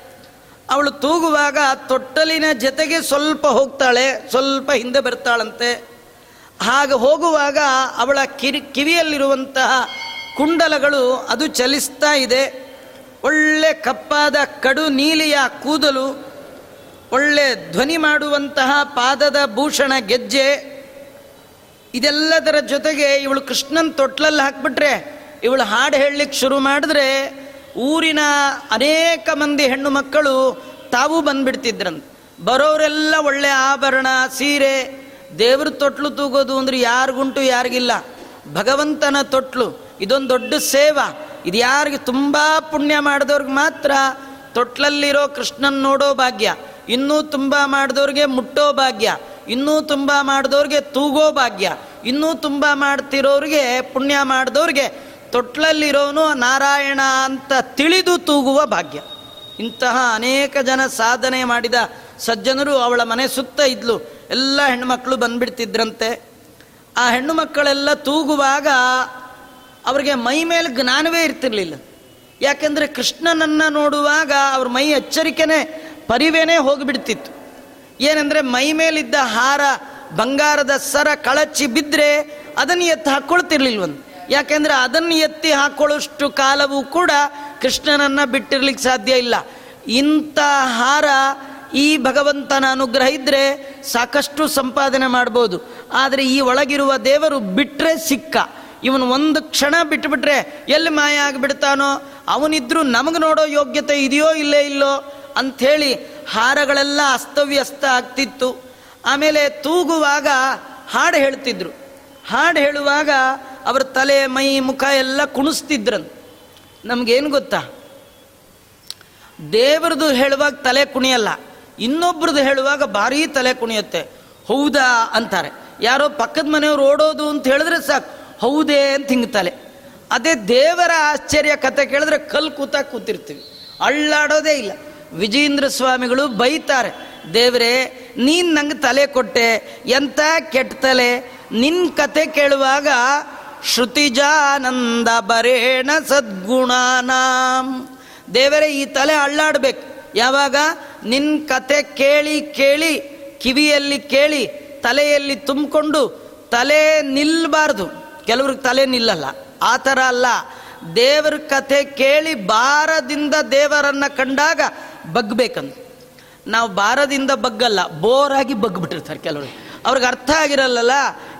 ಅವಳು ತೂಗುವಾಗ ತೊಟ್ಟಲಿನ ಜೊತೆಗೆ ಸ್ವಲ್ಪ ಹೋಗ್ತಾಳೆ, ಸ್ವಲ್ಪ ಹಿಂದೆ ಬರ್ತಾಳಂತೆ. ಹಾಗೆ ಹೋಗುವಾಗ ಅವಳ ಕಿರಿ, ಕಿವಿಯಲ್ಲಿರುವಂತಹ ಕುಂಡಲಗಳು ಅದು ಚಲಿಸ್ತಾ ಇದೆ. ಒಳ್ಳೆ ಕಪ್ಪಾದ ಕಡು ನೀಲಿಯ ಕೂದಲು ಒಳ್ಳೆ ಧ್ವನಿ ಮಾಡುವಂತಹ ಪಾದದ ಭೂಷಣ ಗೆಜ್ಜೆ, ಇದೆಲ್ಲದರ ಜೊತೆಗೆ ಇವಳು ಕೃಷ್ಣನ್ ತೊಟ್ಲಲ್ಲಿ ಹಾಕ್ಬಿಟ್ರೆ, ಇವಳು ಹಾಡು ಹೇಳಲಿಕ್ಕೆ ಶುರು ಮಾಡಿದ್ರೆ ಊರಿನ ಅನೇಕ ಮಂದಿ ಹೆಣ್ಣು ಮಕ್ಕಳು ತಾವು ಬಂದ್ಬಿಡ್ತಿದ್ರಂತ. ಬರೋರೆಲ್ಲ ಒಳ್ಳೆ ಆಭರಣ, ಸೀರೆ, ದೇವ್ರ ತೊಟ್ಲು ತೂಗೋದು ಅಂದ್ರೆ ಯಾರಿಗುಂಟು ಯಾರಿಗಿಲ್ಲ. ಭಗವಂತನ ತೊಟ್ಲು, ಇದೊಂದು ದೊಡ್ಡ ಸೇವಾ. ಇದು ಯಾರಿಗೆ ತುಂಬ ಪುಣ್ಯ ಮಾಡಿದವ್ರಿಗೆ ಮಾತ್ರ ತೊಟ್ಲಲ್ಲಿರೋ ಕೃಷ್ಣನ್ ನೋಡೋ ಭಾಗ್ಯ. ಇನ್ನೂ ತುಂಬ ಮಾಡಿದವ್ರಿಗೆ ಮುಟ್ಟೋ ಭಾಗ್ಯ, ಇನ್ನೂ ತುಂಬ ಮಾಡಿದವ್ರಿಗೆ ತೂಗೋ ಭಾಗ್ಯ, ಇನ್ನೂ ತುಂಬ ಮಾಡ್ತಿರೋರಿಗೆ ಪುಣ್ಯ ಮಾಡಿದವ್ರಿಗೆ ತೊಟ್ಲಲ್ಲಿರೋನು ನಾರಾಯಣ ಅಂತ ತಿಳಿದು ತೂಗುವ ಭಾಗ್ಯ. ಇಂತಹ ಅನೇಕ ಜನ ಸಾಧನೆ ಮಾಡಿದ ಸಜ್ಜನರು ಅವಳ ಮನೆ ಸುತ್ತ ಇದ್ಲು. ಎಲ್ಲ ಹೆಣ್ಣುಮಕ್ಕಳು ಬಂದ್ಬಿಡ್ತಿದ್ರಂತೆ. ಆ ಹೆಣ್ಣು ಮಕ್ಕಳೆಲ್ಲ ತೂಗುವಾಗ ಅವ್ರಿಗೆ ಮೈ ಮೇಲೆ ಜ್ಞಾನವೇ ಇರ್ತಿರ್ಲಿಲ್ಲ. ಯಾಕೆಂದರೆ ಕೃಷ್ಣನನ್ನು ನೋಡುವಾಗ ಅವ್ರ ಮೈ ಎಚ್ಚರಿಕೆನೇ ಪರಿವೇನೇ ಹೋಗಿಬಿಡ್ತಿತ್ತು. ಏನಂದರೆ ಮೈ ಮೇಲಿದ್ದ ಹಾರ ಬಂಗಾರದ ಸರ ಕಳಚಿ ಬಿದ್ದರೆ ಅದನ್ನು ಎತ್ತಿ ಹಾಕ್ಕೊಳ್ತಿರ್ಲಿಲ್ವಂದು ಯಾಕೆಂದರೆ ಅದನ್ನು ಎತ್ತಿ ಹಾಕೊಳ್ಳೋಷ್ಟು ಕಾಲವೂ ಕೂಡ ಕೃಷ್ಣನನ್ನು ಬಿಟ್ಟಿರ್ಲಿಕ್ಕೆ ಸಾಧ್ಯ ಇಲ್ಲ. ಇಂಥ ಹಾರ ಈ ಭಗವಂತನ ಅನುಗ್ರಹ ಇದ್ದರೆ ಸಾಕಷ್ಟು ಸಂಪಾದನೆ ಮಾಡ್ಬೋದು. ಆದರೆ ಈ ಒಳಗಿರುವ ದೇವರು ಬಿಟ್ಟರೆ ಸಿಕ್ಕ. ಇವನು ಒಂದು ಕ್ಷಣ ಬಿಟ್ಟುಬಿಟ್ರೆ ಎಲ್ಲಿ ಮಾಯ ಆಗಿಬಿಡ್ತಾನೋ, ಅವನಿದ್ರೂ ನಮಗೆ ನೋಡೋ ಯೋಗ್ಯತೆ ಇದೆಯೋ ಇಲ್ಲೇ ಇಲ್ಲೋ ಅಂಥೇಳಿ ಹಾರಗಳೆಲ್ಲ ಅಸ್ತವ್ಯಸ್ತ ಆಗ್ತಿತ್ತು. ಆಮೇಲೆ ತೂಗುವಾಗ ಹಾಡು ಹೇಳ್ತಿದ್ರು. ಹಾಡು ಹೇಳುವಾಗ ಅವರ ತಲೆ, ಮೈ, ಮುಖ ಎಲ್ಲ ಕುಣಿಸ್ತಿದ್ರಂತ ನಮಗೇನು ಗೊತ್ತಾ? ದೇವರದು ಹೇಳುವಾಗ ತಲೆ ಕುಣಿಯಲ್ಲ ಇನ್ನೊಬ್ರದ್ದು ಹೇಳುವಾಗ ಭಾರೀ ತಲೆ ಕುಣಿಯುತ್ತೆ. ಹೌದಾ ಅಂತಾರೆ. ಯಾರೋ ಪಕ್ಕದ ಮನೆಯವ್ರು ಓಡೋದು ಅಂತ ಹೇಳಿದ್ರೆ ಸಾಕು. ಹೌದೇ ಅಂತ ಹಿಂಗೆ ತಲೆ ಅದೇ ದೇವರ ಆಶ್ಚರ್ಯ ಕತೆ ಕೇಳಿದ್ರೆ ಕಲ್ ಕೂತ ಕೂತಿರ್ತೀವಿ. ಅಳ್ಳಾಡೋದೇ ಇಲ್ಲ. ವಿಜೇಂದ್ರ ಸ್ವಾಮಿಗಳು ಬೈತಾರೆ, ದೇವರೇ, ನೀನು ನಂಗೆ ತಲೆ ಕೊಟ್ಟೆ ಎಂಥ ಕೆಟ್ಟ ತಲೆ? ನಿನ್ನ ಕತೆ ಕೇಳುವಾಗ, ಶ್ರುತಿಜಾನಂದ ಬರೇಣ ಸದ್ಗುಣಾನಾಂ ದೇವರೇ, ಈ ತಲೆ ಅಳ್ಳಾಡ್ಬೇಕು. ಯಾವಾಗ? ನಿನ್ನ ಕತೆ ಕೇಳಿ ಕೇಳಿ, ಕಿವಿಯಲ್ಲಿ ಕೇಳಿ, ತಲೆಯಲ್ಲಿ ತುಂಬಿಕೊಂಡು ತಲೆ ನಿಲ್ಲಬಾರ್ದು ಕೆಲವ್ರಿಗೆ ತಲೆ ನಿಲ್ಲಲ್ಲ. ಆ ಥರ ಅಲ್ಲ. ದೇವರ ಕಥೆ ಕೇಳಿ ಬಾರದಿಂದ ದೇವರನ್ನ ಕಂಡಾಗ ಬಗ್ಬೇಕಂತ. ನಾವು ಬಾರದಿಂದ ಬಗ್ಗಲ್ಲ ಬೋರಾಗಿ ಬಗ್ಬಿಟ್ಟಿರ್ತಾರೆ ಕೆಲವರು. ಅವ್ರಿಗೆ ಅರ್ಥ ಆಗಿರಲ್ಲಲ್ಲ?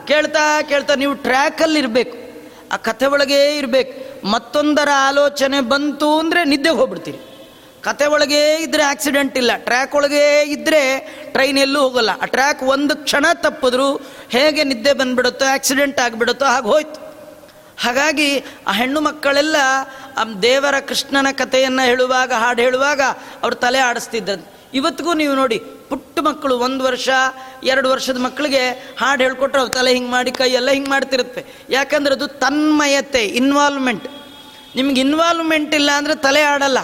ಕೇಳ್ತಾ ಕೇಳ್ತಾ ನೀವು ಟ್ರ್ಯಾಕಲ್ಲಿ ಇರಬೇಕು. ಆ ಕಥೆ ಒಳಗೇ ಇರಬೇಕು. ಮತ್ತೊಂದರ ಆಲೋಚನೆ ಬಂತು ಅಂದರೆ ನಿದ್ದೆ ಹೋಗ್ಬಿಡ್ತೀರಿ. ಕತೆ ಒಳಗೇ ಇದ್ರೆ ಆಕ್ಸಿಡೆಂಟ್ ಇಲ್ಲ ಟ್ರ್ಯಾಕ್ ಒಳಗೇ ಇದ್ದರೆ ಟ್ರೈನ್ ಎಲ್ಲೂ ಹೋಗಲ್ಲ. ಆ ಟ್ರ್ಯಾಕ್ ಒಂದು ಕ್ಷಣ ತಪ್ಪಿದ್ರು ಹೇಗೆ ನಿದ್ದೆ ಬಂದ್ಬಿಡುತ್ತೋ ಆಕ್ಸಿಡೆಂಟ್ ಆಗಿಬಿಡುತ್ತೋ ಹಾಗೆ ಹೋಯ್ತು. ಹಾಗಾಗಿ ಆ ಹೆಣ್ಣು ಮಕ್ಕಳೆಲ್ಲ ದೇವರ ಕೃಷ್ಣನ ಕಥೆಯನ್ನು ಹೇಳುವಾಗ, ಹಾಡು ಹೇಳುವಾಗ ಅವ್ರು ತಲೆ ಆಡಿಸ್ತಿದ್ದಂತೆ ಇವತ್ತಿಗೂ ನೀವು ನೋಡಿ, ಪುಟ್ಟ ಮಕ್ಕಳು ಒಂದು ವರ್ಷ, ಎರಡು ವರ್ಷದ ಮಕ್ಕಳಿಗೆ ಹಾಡು ಹೇಳ್ಕೊಟ್ರೆ ಅವ್ರು ತಲೆ ಹಿಂಗೆ ಮಾಡಿ, ಕೈ ಎಲ್ಲ ಹಿಂಗೆ ಮಾಡ್ತಿರುತ್ತೆ. ಯಾಕಂದ್ರೆ ಅದು ತನ್ಮಯತೆ ಇನ್ವಾಲ್ವ್ಮೆಂಟ್ ನಿಮ್ಗೆ ಇನ್ವಾಲ್ವ್ಮೆಂಟ್ ಇಲ್ಲ ಅಂದರೆ ತಲೆ ಆಡಲ್ಲ.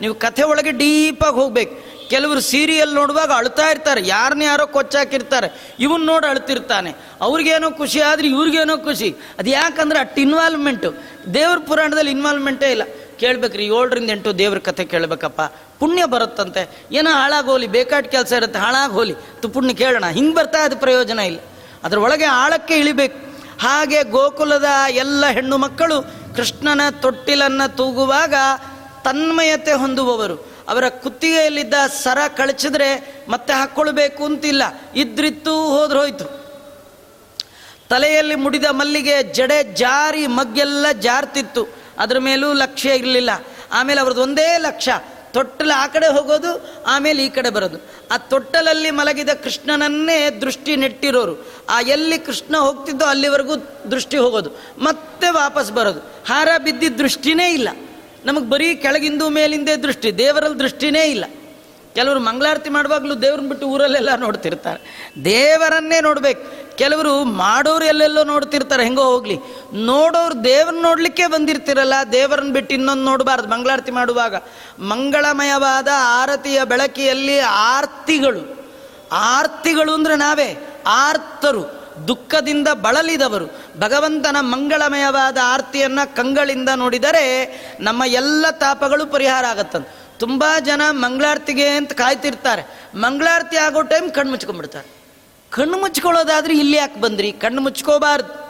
ನೀವು ಕಥೆ ಒಳಗೆ ಡೀಪಾಗಿ ಹೋಗ್ಬೇಕು. ಕೆಲವರು ಸೀರಿಯಲ್ ನೋಡುವಾಗ ಅಳ್ತಾ ಇರ್ತಾರೆ. ಯಾರನ್ನ ಯಾರೋ ಕೊಚ್ಚಾಕಿರ್ತಾರೆ. ಇವನ್ ನೋಡಿ ಅಳ್ತಿರ್ತಾನೆ. ಅವ್ರಿಗೇನೋ ಖುಷಿ ಆದ್ರೆ ಇವ್ರಿಗೇನೋ ಖುಷಿ. ಅದು ಯಾಕಂದ್ರೆ ಅಷ್ಟು ಇನ್ವಾಲ್ವ್ಮೆಂಟು ದೇವ್ರ ಪುರಾಣದಲ್ಲಿ ಇನ್ವಾಲ್ವ್ಮೆಂಟೇ ಇಲ್ಲ. ಕೇಳ್ಬೇಕ್ರಿ, ಏಳರಿಂದ ಎಂಟು ದೇವ್ರ ಕಥೆ ಕೇಳಬೇಕಪ್ಪ. ಪುಣ್ಯ ಬರುತ್ತಂತೆ. ಏನೋ ಹಾಳಾಗೋಲಿ ಬೇಕಾಟ್ ಕೆಲಸ ಇರುತ್ತೆ ಹಾಳಾಗಿ ಹೋಲಿ ತು ಪುಣ್ಯ ಕೇಳೋಣ. ಹಿಂಗೆ ಬರ್ತಾ ಅದು ಪ್ರಯೋಜನ ಇಲ್ಲ. ಅದ್ರ ಒಳಗೆ ಆಳಕ್ಕೆ ಇಳಿಬೇಕು. ಹಾಗೆ ಗೋಕುಲದ ಎಲ್ಲ ಹೆಣ್ಣು ಮಕ್ಕಳು ಕೃಷ್ಣನ ತೊಟ್ಟಿಲನ್ನು ತೂಗುವಾಗ ತನ್ಮಯತೆ ಹೊಂದುವವರು. ಅವರ ಕುತ್ತಿಗೆಯಲ್ಲಿದ್ದ ಸರ ಕಳಚಿದ್ರೆ ಮತ್ತೆ ಹಾಕ್ಕೊಳ್ಬೇಕು ಅಂತಿಲ್ಲ. ಇದ್ರಿತ್ತು ಹೋದ್ರೋಯ್ತು. ತಲೆಯಲ್ಲಿ ಮುಡಿದ ಮಲ್ಲಿಗೆ ಜಡೆ ಜಾರಿ ಮಗ್ಗೆಲ್ಲ ಜಾರ್ತಿತ್ತು. ಅದ್ರ ಮೇಲೂ ಲಕ್ಷ್ಯ ಇರಲಿಲ್ಲ. ಆಮೇಲೆ ಅವ್ರದ್ದು ಒಂದೇ ಲಕ್ಷ್ಯ ತೊಟ್ಟಲು ಆ ಕಡೆ ಹೋಗೋದು, ಆಮೇಲೆ ಈ ಕಡೆ ಬರೋದು. ಆ ತೊಟ್ಟಲಲ್ಲಿ ಮಲಗಿದ ಕೃಷ್ಣನನ್ನೇ ದೃಷ್ಟಿ ನೆಟ್ಟಿರೋರು. ಆ ಎಲ್ಲಿ ಕೃಷ್ಣ ಹೋಗ್ತಿದ್ದೋ ಅಲ್ಲಿವರೆಗೂ ದೃಷ್ಟಿ ಹೋಗೋದು. ಮತ್ತೆ ವಾಪಸ್ ಬರೋದು. ಹಾರ ಬಿದ್ದಿದ್ದ ದೃಷ್ಟಿನೇ ಇಲ್ಲ. ನಮಗೆ ಬರೀ ಕೆಳಗಿಂದು ಮೇಲಿಂದೇ ದೃಷ್ಟಿ ದೇವರಲ್ಲಿ ದೃಷ್ಟಿನೇ ಇಲ್ಲ. ಕೆಲವರು ಮಂಗಳಾರತಿ ಮಾಡುವಾಗಲೂ ದೇವ್ರನ್ನ ಬಿಟ್ಟು ಊರಲ್ಲೆಲ್ಲ ನೋಡ್ತಿರ್ತಾರೆ. ದೇವರನ್ನೇ ನೋಡ್ಬೇಕು. ಕೆಲವರು ಮಾಡೋರು ಎಲ್ಲೆಲ್ಲೋ ನೋಡ್ತಿರ್ತಾರೆ, ಹೆಂಗೋ ಹೋಗ್ಲಿ. ನೋಡೋರು ದೇವ್ರನ್ನ ನೋಡಲಿಕ್ಕೆ ಬಂದಿರ್ತಿರಲ್ಲ ದೇವರನ್ನ ಬಿಟ್ಟು ಇನ್ನೊಂದು ನೋಡಬಾರ್ದು. ಮಂಗಳಾರತಿ ಮಾಡುವಾಗ ಮಂಗಳಮಯವಾದ ಆರತಿಯ ಬೆಳಕಿಯಲ್ಲಿ ಆರ್ತಿಗಳು. ಆರ್ತಿಗಳು ಅಂದರೆ ನಾವೇ? ಆರ್ತರು. ದುಃಖದಿಂದ ಬಳಲಿದವರು. ಭಗವಂತನ ಮಂಗಳಮಯವಾದ ಆರ್ತಿಯನ್ನು ಕಂಗಳಿಂದ ನೋಡಿದರೆ ನಮ್ಮ ಎಲ್ಲ ತಾಪಗಳು ಪರಿಹಾರ ಆಗತ್ತಂತ. ತುಂಬ ಜನ ಮಂಗಳಾರ್ತಿಗೆ ಅಂತ ಕಾಯ್ತಿರ್ತಾರೆ. ಮಂಗಳಾರತಿ ಆಗೋ ಟೈಮ್ ಕಣ್ಣು ಮುಚ್ಕೊಂಡ್ಬಿಡ್ತಾರೆ. ಕಣ್ಣು ಮುಚ್ಕೊಳ್ಳೋದಾದ್ರೆ ಇಲ್ಲಿ ಯಾಕೆ ಬಂದ್ರಿ? ಕಣ್ಣು ಮುಚ್ಕೋಬಾರ್ದು.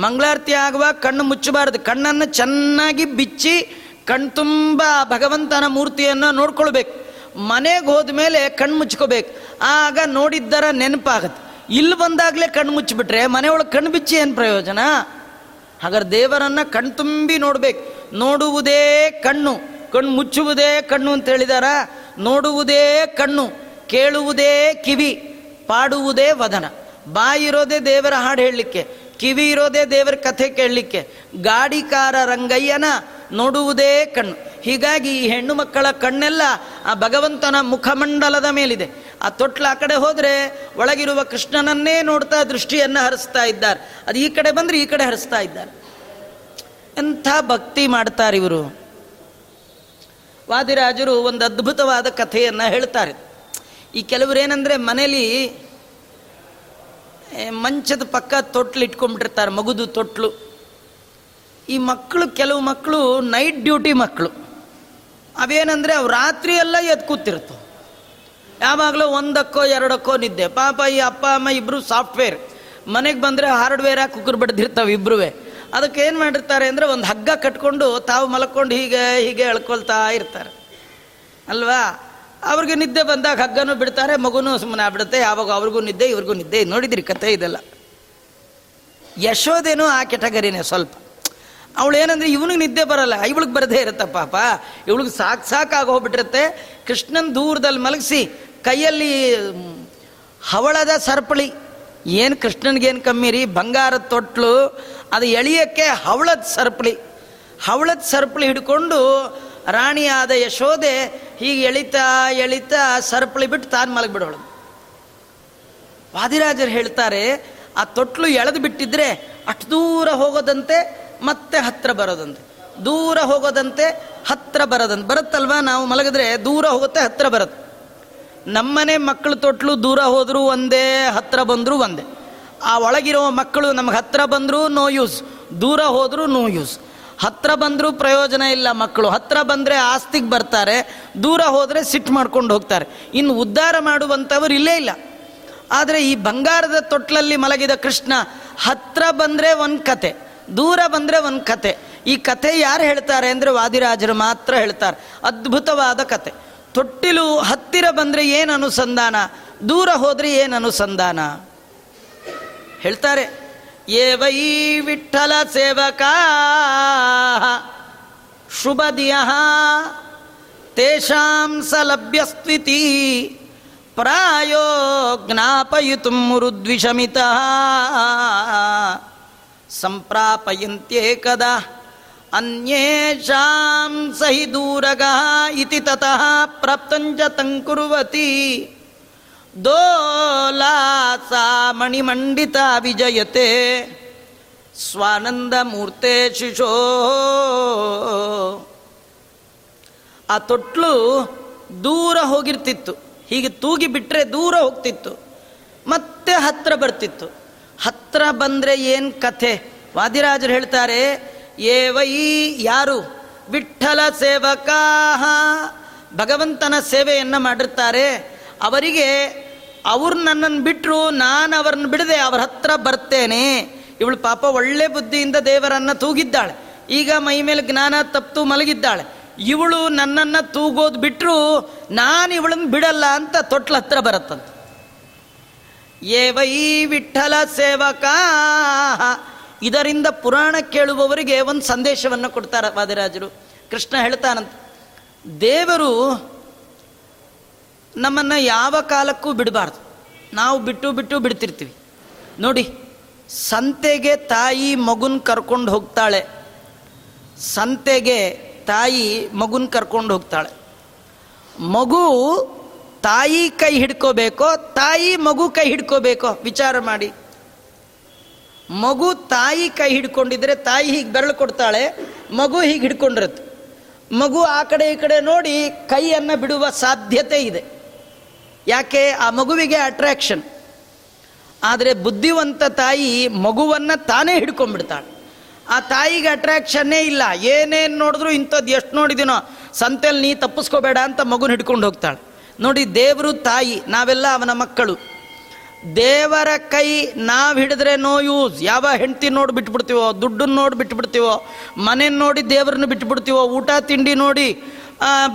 ಮಂಗಳಾರತಿ ಆಗುವಾಗ ಕಣ್ಣು ಮುಚ್ಚಬಾರ್ದು. ಕಣ್ಣನ್ನು ಚೆನ್ನಾಗಿ ಬಿಚ್ಚಿ ಕಣ್ತುಂಬ ಭಗವಂತನ ಮೂರ್ತಿಯನ್ನು ನೋಡ್ಕೊಳ್ಬೇಕು. ಮನೆಗೆ ಹೋದ ಮೇಲೆ ಕಣ್ಣು ಮುಚ್ಕೋಬೇಕು. ಆಗ ನೋಡಿದ್ದರ ನೆನಪಾಗತ್ತೆ. ಇಲ್ಲಿ ಬಂದಾಗಲೇ ಕಣ್ಣು ಮುಚ್ಚಿಬಿಟ್ರೆ ಮನೆಯೊಳಗೆ ಕಣ್ಣು ಬಿಚ್ಚಿ ಏನು ಪ್ರಯೋಜನ? ಹಾಗಾದ್ರೆ ದೇವರನ್ನ ಕಣ್ತುಂಬಿ ನೋಡ್ಬೇಕು. ನೋಡುವುದೇ ಕಣ್ಣು. ಕಣ್ಣು ಮುಚ್ಚುವುದೇ ಕಣ್ಣು ಅಂತ ಹೇಳಿದಾರ? ನೋಡುವುದೇ ಕಣ್ಣು, ಕೇಳುವುದೇ ಕಿವಿ, ಪಾಡುವುದೇ ವದನ. ಬಾಯಿರೋದೇ ದೇವರ ಹಾಡು ಹೇಳಲಿಕ್ಕೆ, ಕಿವಿ ಇರೋದೇ ದೇವರ ಕಥೆ ಕೇಳಲಿಕ್ಕೆ, ಗಾಡಿಕಾರ ರಂಗಯ್ಯನ ನೋಡುವುದೇ ಕಣ್ಣು. ಹೀಗಾಗಿ ಈ ಹೆಣ್ಣು ಮಕ್ಕಳ ಕಣ್ಣೆಲ್ಲ ಆ ಭಗವಂತನ ಮುಖಮಂಡಲದ ಮೇಲಿದೆ. ಆ ತೊಟ್ಲ ಆ ಕಡೆ ಹೋದರೆ ಒಳಗಿರುವ ಕೃಷ್ಣನನ್ನೇ ನೋಡ್ತಾ ದೃಷ್ಟಿಯನ್ನು ಹರಿಸ್ತಾ ಇದ್ದಾರೆ. ಅದು ಈ ಕಡೆ ಬಂದರೆ ಈ ಕಡೆ ಹರಿಸ್ತಾ ಇದ್ದಾರೆ. ಎಂಥ ಭಕ್ತಿ ಮಾಡ್ತಾರೆ ಇವರು. ವಾದಿರಾಜರು ಒಂದು ಅದ್ಭುತವಾದ ಕಥೆಯನ್ನು ಹೇಳ್ತಾರೆ. ಈ ಕೆಲವರು ಏನಂದರೆ ಮನೇಲಿ ಮಂಚದ ಪಕ್ಕ ತೊಟ್ಲು ಇಟ್ಕೊಂಡ್ಬಿಟ್ಟಿರ್ತಾರೆ, ಮಗುದು ತೊಟ್ಲು. ಈ ಮಕ್ಕಳು, ಕೆಲವು ಮಕ್ಕಳು ನೈಟ್ ಡ್ಯೂಟಿ ಮಕ್ಕಳು. ಅವೇನಂದರೆ ಅವು ರಾತ್ರಿ ಎಲ್ಲ ಯಾವಾಗಲೂ ಒಂದಕ್ಕೋ ಎರಡಕ್ಕೋ ನಿದ್ದೆ. ಪಾಪ ಈ ಅಪ್ಪ, ಅಮ್ಮ ಇಬ್ಬರು ಸಾಫ್ಟ್ವೇರ್. ಮನೆಗೆ ಬಂದರೆ ಹಾರ್ಡ್ವೇರ್ ಕುಕ್ಕರ್ ಬಡ್ದಿರ್ತಾವೆ ಇಬ್ಬರೂ ಅದಕ್ಕೆ ಏನು ಮಾಡಿರ್ತಾರೆ ಅಂದರೆ ಒಂದು ಹಗ್ಗ ಕಟ್ಕೊಂಡು ತಾವು ಮಲ್ಕೊಂಡು ಹೀಗೆ ಹೀಗೆ ಎಳ್ಕೊಳ್ತಾ ಇರ್ತಾರೆ. ಅಲ್ವಾ? ಅವ್ರಿಗೆ ನಿದ್ದೆ ಬಂದಾಗ ಹಗ್ಗನೂ ಬಿಡ್ತಾರೆ, ಮಗುನೂ ಸುಮ್ಮನೆ ಆಗ್ಬಿಡುತ್ತೆ. ಯಾವಾಗ ಅವ್ರಿಗೂ ನಿದ್ದೆ, ಇವ್ರಿಗೂ ನಿದ್ದೆ. ನೋಡಿದ್ರಿ ಕತೆ ಇದೆಲ್ಲ. ಯಶೋದೇನೂ ಆ ಕೆಟಗರಿನೇ ಸ್ವಲ್ಪ. ಅವಳು ಏನಂದ್ರೆ ಇವನಿಗೆ ನಿದ್ದೆ ಬರಲ್ಲ, ಇವಳಿಗೆ ಬರದೇ ಇರುತ್ತೆ ಪಾಪ. ಇವಳಿಗೆ ಸಾಕು ಸಾಕಾಗಿ ಹೋಗ್ಬಿಟ್ಟಿರುತ್ತೆ. ಕೃಷ್ಣನ್ ದೂರದಲ್ಲಿ ಮಲಗಿಸಿ ಕೈಯಲ್ಲಿ ಹವಳದ ಸರ್ಪಳಿ. ಏನು ಕೃಷ್ಣನಿಗೇನು ಕಮ್ಮಿ ರೀ ಬಂಗಾರದ ತೊಟ್ಲು, ಅದು ಎಳಿಯೋಕ್ಕೆ ಹವಳದ ಸರ್ಪಳಿ. ಹವಳದ ಸರ್ಪಳಿ ಹಿಡ್ಕೊಂಡು ರಾಣಿಯಾದ ಯಶೋದೆ ಹೀಗೆ ಎಳಿತಾ ಎಳಿತಾ ಸರ್ಪಳಿ ಬಿಟ್ಟು ತಾನು ಮಲಗಿಬಿಡೋಳು ವಾದಿರಾಜರು ಹೇಳ್ತಾರೆ, ಆ ತೊಟ್ಲು ಎಳೆದು ಬಿಟ್ಟಿದ್ರೆ ಅಷ್ಟು ದೂರ ಹೋಗೋದಂತೆ, ಮತ್ತೆ ಹತ್ತಿರ ಬರೋದಂತೆ. ದೂರ ಹೋಗೋದಂತೆ ಹತ್ತಿರ ಬರೋದಂತೆ. ಬರುತ್ತಲ್ವಾ? ನಾವು ಮಲಗಿದ್ರೆ ದೂರ ಹೋಗುತ್ತೆ ಹತ್ತಿರ ಬರುತ್ತೆ. ನಮ್ಮನೆ ಮಕ್ಕಳು ತೊಟ್ಲು ದೂರ ಹೋದರೂ ಒಂದೇ ಹತ್ತಿರ ಬಂದರೂ ಒಂದೇ. ಆ ಒಳಗಿರೋ ಮಕ್ಕಳು ನಮ್ಗೆ ಹತ್ತಿರ ಬಂದರೂ ನೋ ಯೂಸ್ ದೂರ ಹೋದರೂ ನೋ ಯೂಸ್ ಹತ್ತಿರ ಬಂದರೂ ಪ್ರಯೋಜನ ಇಲ್ಲ ಮಕ್ಕಳು. ಹತ್ತಿರ ಬಂದರೆ ಆಸ್ತಿಗೆ ಬರ್ತಾರೆ, ದೂರ ಹೋದರೆ ಸಿಟ್ಟು ಮಾಡ್ಕೊಂಡು ಹೋಗ್ತಾರೆ. ಇನ್ನು ಉದ್ಧಾರ ಮಾಡುವಂಥವ್ರು ಇಲ್ಲೇ ಇಲ್ಲ. ಆದರೆ ಈ ಬಂಗಾರದ ತೊಟ್ಲಲ್ಲಿ ಮಲಗಿದ ಕೃಷ್ಣ ಹತ್ತಿರ ಬಂದರೆ ಒಂದು ಕತೆ, ದೂರ ಬಂದರೆ ಒಂದು ಕತೆ. ಈ ಕತೆ ಯಾರು ಹೇಳ್ತಾರೆ ಅಂದರೆ ವಾದಿರಾಜರು ಮಾತ್ರ ಹೇಳ್ತಾರೆ. ಅದ್ಭುತವಾದ ಕತೆ. ತೊಟ್ಟಿಲು ಹತ್ತಿರ ಬಂದರೆ ಏನು ಅನುಸಂಧಾನ? ದೂರ ಹೋದರೆ ಏನು ಅನುಸಂಧಾನ? ಹೇಳ್ತಾರೆ ಏ ವೈ ವಿಠಲ ಸೇವಕಾ ಶುಭದಿಯ ತೇಷಾಂ ಸಲಭ್ಯಸ್ವಿತಿ ಪ್ರಾಯೋ ಜ್ಞಾಪಯಿತು ಮರುದ್ವಿಷಮಿತ ಸಂಪ್ರಾಪಯಂತ್ಯೇಕದಾ ಅನ್ಯೇಷಾಂ ಸಹಿ ದೂರಗ ಇತಿ ತತಃ ಪ್ರಾಪ್ತಂಚ ತಂಕುರುವತಿ ದೋಲಾಸಾ ಮಣಿಮಂಡಿತ ವಿಜಯತೆ ಸ್ವಾನಂದ ಮೂರ್ತೆ ಶಿಶೋ ಆ ತೊಟ್ಲು ದೂರ ಹೋಗಿರ್ತಿತ್ತು. ಹೀಗೆ ತೂಗಿ ಬಿಟ್ಟರೆ ದೂರ ಹೋಗ್ತಿತ್ತು. ಮತ್ತೆ ಹತ್ರ ಬರ್ತಿತ್ತು. ಹತ್ರ ಬಂದರೆ ಏನು ಕಥೆ? ವಾದಿರಾಜರು ಹೇಳ್ತಾರೆ ಏ ವೈ ಯಾರು? ವಿಠಲ ಸೇವಕಾ ಭಗವಂತನ ಸೇವೆಯನ್ನು ಮಾಡಿರ್ತಾರೆ. ಅವರಿಗೆ ಅವ್ರು ನನ್ನನ್ನು ಬಿಟ್ಟರು ನಾನು ಅವ್ರನ್ನ ಬಿಡದೆ, ಅವ್ರ ಹತ್ರ ಬರ್ತೇನೆ. ಇವಳು ಪಾಪ ಒಳ್ಳೆ ಬುದ್ಧಿಯಿಂದ ದೇವರನ್ನ ತೂಗಿದ್ದಾಳೆ. ಈಗ ಮೈ ಮೇಲೆ ಜ್ಞಾನ ತಪ್ಪು ಮಲಗಿದ್ದಾಳೆ. ಇವಳು ನನ್ನನ್ನು ತೂಗೋದು ಬಿಟ್ಟರು ನಾನು ಇವಳನ್ನು ಬಿಡಲ್ಲ ಅಂತ ತೊಟ್ಲ ಹತ್ರ ಬರುತ್ತಂತ. ಏ ವೈ ವಿಠಲ ಸೇವಕಾ ಇದರಿಂದ ಪುರಾಣ ಕೇಳುವವರಿಗೆ ಒಂದು ಸಂದೇಶವನ್ನು ಕೊಡ್ತಾರೆ ವಾದಿರಾಜರು. ಕೃಷ್ಣ ಹೇಳ್ತಾನಂತ, ದೇವರು ನಮ್ಮನ್ನು ಯಾವ ಕಾಲಕ್ಕೂ ಬಿಡಬಾರ್ದು. ನಾವು ಬಿಟ್ಟು ಬಿಟ್ಟು ಬಿಡ್ತಿರ್ತೀವಿ. ನೋಡಿ, ಸಂತೆಗೆ ತಾಯಿ ಮಗುನ ಕರ್ಕೊಂಡು ಹೋಗ್ತಾಳೆ. ಸಂತೆಗೆ ತಾಯಿ ಮಗುನ ಕರ್ಕೊಂಡು ಹೋಗ್ತಾಳೆ. ಮಗು ತಾಯಿ ಕೈ ಹಿಡ್ಕೋಬೇಕೋ, ತಾಯಿ ಮಗು ಕೈ ಹಿಡ್ಕೋಬೇಕೋ, ವಿಚಾರ ಮಾಡಿ. ಮಗು ತಾಯಿ ಕೈ ಹಿಡ್ಕೊಂಡಿದ್ರೆ ತಾಯಿ ಹೀಗೆ ಬೆರಳು ಕೊಡ್ತಾಳೆ, ಮಗು ಹೀಗೆ ಹಿಡ್ಕೊಂಡಿರುತ್ತೆ. ಮಗು ಆ ಕಡೆ ಈ ಕಡೆ ನೋಡಿ ಕೈಯನ್ನು ಬಿಡುವ ಸಾಧ್ಯತೆ ಇದೆ. ಯಾಕೆ? ಆ ಮಗುವಿಗೆ ಅಟ್ರಾಕ್ಷನ್ ಆದರೆ ಬುದ್ಧಿವಂತ ತಾಯಿ ಮಗುವನ್ನು ತಾನೇ ಹಿಡ್ಕೊಂಡ್ಬಿಡ್ತಾಳೆ. ಆ ತಾಯಿಗೆ ಅಟ್ರಾಕ್ಷನ್ನೇ ಇಲ್ಲ. ಏನೇನು ನೋಡಿದ್ರು ಇಂಥದ್ದು ಎಷ್ಟು ನೋಡಿದಿನೋ ಸಂತೆಯಲ್ಲಿ ನೀ ತಪ್ಪಿಸ್ಕೋಬೇಡ ಅಂತ ಮಗುನ ಹಿಡ್ಕೊಂಡು ಹೋಗ್ತಾಳೆ. ನೋಡಿ ದೇವರು ತಾಯಿ, ನಾವೆಲ್ಲ ಅವನ ಮಕ್ಕಳು. ದೇವರ ಕೈ ನಾವು ಹಿಡಿದ್ರೆ ನೋ ಯೂಸ್ ಯಾವ ಹೆಂಡತಿ ನೋಡಿ ಬಿಟ್ಬಿಡ್ತೀವೋ ದುಡ್ಡನ್ನು ನೋಡಿ ಬಿಟ್ಬಿಡ್ತೀವೋ ಮನೆ ನೋಡಿ ದೇವ್ರನ್ನ ಬಿಟ್ಬಿಡ್ತೀವೋ, ಊಟ, ತಿಂಡಿ ನೋಡಿ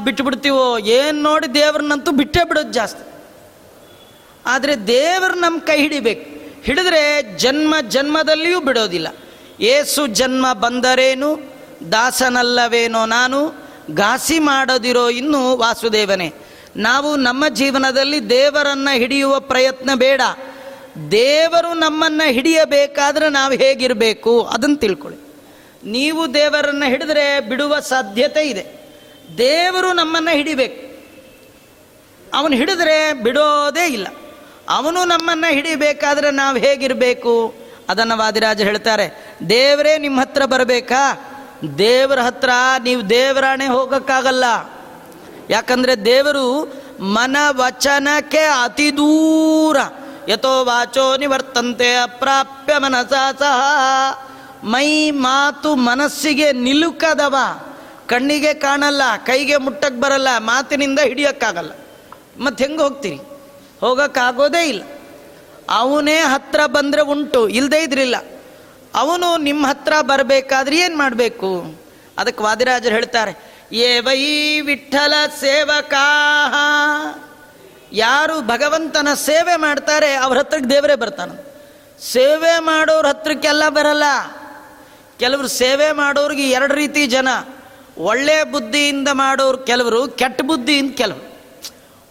ಬಿಟ್ಬಿಡ್ತೀವೋ, ಏನು ನೋಡಿ ದೇವ್ರನ್ನಂತೂ ಬಿಟ್ಟೇ ಬಿಡೋದು ಜಾಸ್ತಿ. ಆದರೆ ದೇವರು ನಮ್ಮ ಕೈ ಹಿಡಿಬೇಕು. ಹಿಡಿದ್ರೆ ಜನ್ಮ ಜನ್ಮದಲ್ಲಿಯೂ ಬಿಡೋದಿಲ್ಲ. ಏಸು ಜನ್ಮ ಬಂದರೇನು? ದಾಸನಲ್ಲವೇನೋ ನಾನು? ಘಾಸಿ ಮಾಡೋದಿರೋ ಇನ್ನು ವಾಸುದೇವನೇ. ನಾವು ನಮ್ಮ ಜೀವನದಲ್ಲಿ ದೇವರನ್ನು ಹಿಡಿಯುವ ಪ್ರಯತ್ನ ಬೇಡ. ದೇವರು ನಮ್ಮನ್ನು ಹಿಡಿಯಬೇಕಾದ್ರೆ ನಾವು ಹೇಗಿರಬೇಕು ಅದನ್ನು ತಿಳ್ಕೊಳ್ಳಿ. ನೀವು ದೇವರನ್ನು ಹಿಡಿದ್ರೆ ಬಿಡುವ ಸಾಧ್ಯತೆ ಇದೆ. ದೇವರು ನಮ್ಮನ್ನು ಹಿಡಿಬೇಕು. ಅವನು ಹಿಡಿದ್ರೆ ಬಿಡೋದೇ ಇಲ್ಲ. ಅವನು ನಮ್ಮನ್ನು ಹಿಡಿಬೇಕಾದ್ರೆ ನಾವು ಹೇಗಿರಬೇಕು? ಅದನ್ನು ವಾದಿರಾಜ ಹೇಳ್ತಾರೆ, ದೇವರೇ ನಿಮ್ಮ ಹತ್ರ ಬರಬೇಕಾ? ದೇವರ ಹತ್ರ ನೀವು ದೇವರಾಣೆ ಹೋಗೋಕ್ಕಾಗಲ್ಲ. ಯಾಕಂದರೆ ದೇವರು ಮನ ವಚನಕ್ಕೆ ಅತಿ ದೂರ. ಯಥೋ ವಾಚೋ ನಿವರ್ತಂತೆ ಅಪ್ರಾಪ್ಯ ಮನಸ ಸಹ. ಮೈ ಮಾತು ಮನಸ್ಸಿಗೆ ನಿಲುಕದವ. ಕಣ್ಣಿಗೆ ಕಾಣಲ್ಲ, ಕೈಗೆ ಮುಟ್ಟಕ್ಕೆ ಬರಲ್ಲ, ಮಾತಿನಿಂದ ಹಿಡಿಯೋಕ್ಕಾಗಲ್ಲ. ಮತ್ತೆ ಹೆಂಗೆ ಹೋಗ್ತೀರಿ? ಹೋಗೋಕ್ಕಾಗೋದೇ ಇಲ್ಲ. ಅವನೇ ಹತ್ರ ಬಂದರೆ ಉಂಟು ಇಲ್ಲದೇ ಇದ್ರಿಲ್ಲ. ಅವನು ನಿಮ್ಮ ಹತ್ರ ಬರಬೇಕಾದ್ರೆ ಏನು ಮಾಡಬೇಕು? ಅದಕ್ಕೆ ವಾದಿರಾಜರು ಹೇಳ್ತಾರೆ ಏ ವೈ ವಿಠಲ ಸೇವಕಾ ಯಾರು ಭಗವಂತನ ಸೇವೆ ಮಾಡ್ತಾರೆ, ಅವ್ರ ಹತ್ರಕ್ಕೆ ದೇವರೇ ಬರ್ತಾನೆ. ಸೇವೆ ಮಾಡೋರ ಹತ್ರಕ್ಕೆಲ್ಲ ಬರಲ್ಲ. ಕೆಲವರು ಸೇವೆ ಮಾಡೋರಿಗೆ ಎರಡು ರೀತಿ ಜನ. ಒಳ್ಳೆ ಬುದ್ಧಿಯಿಂದ ಮಾಡೋರು ಕೆಲವರು, ಕೆಟ್ಟ ಬುದ್ಧಿಯಿಂದ ಕೆಲವರು.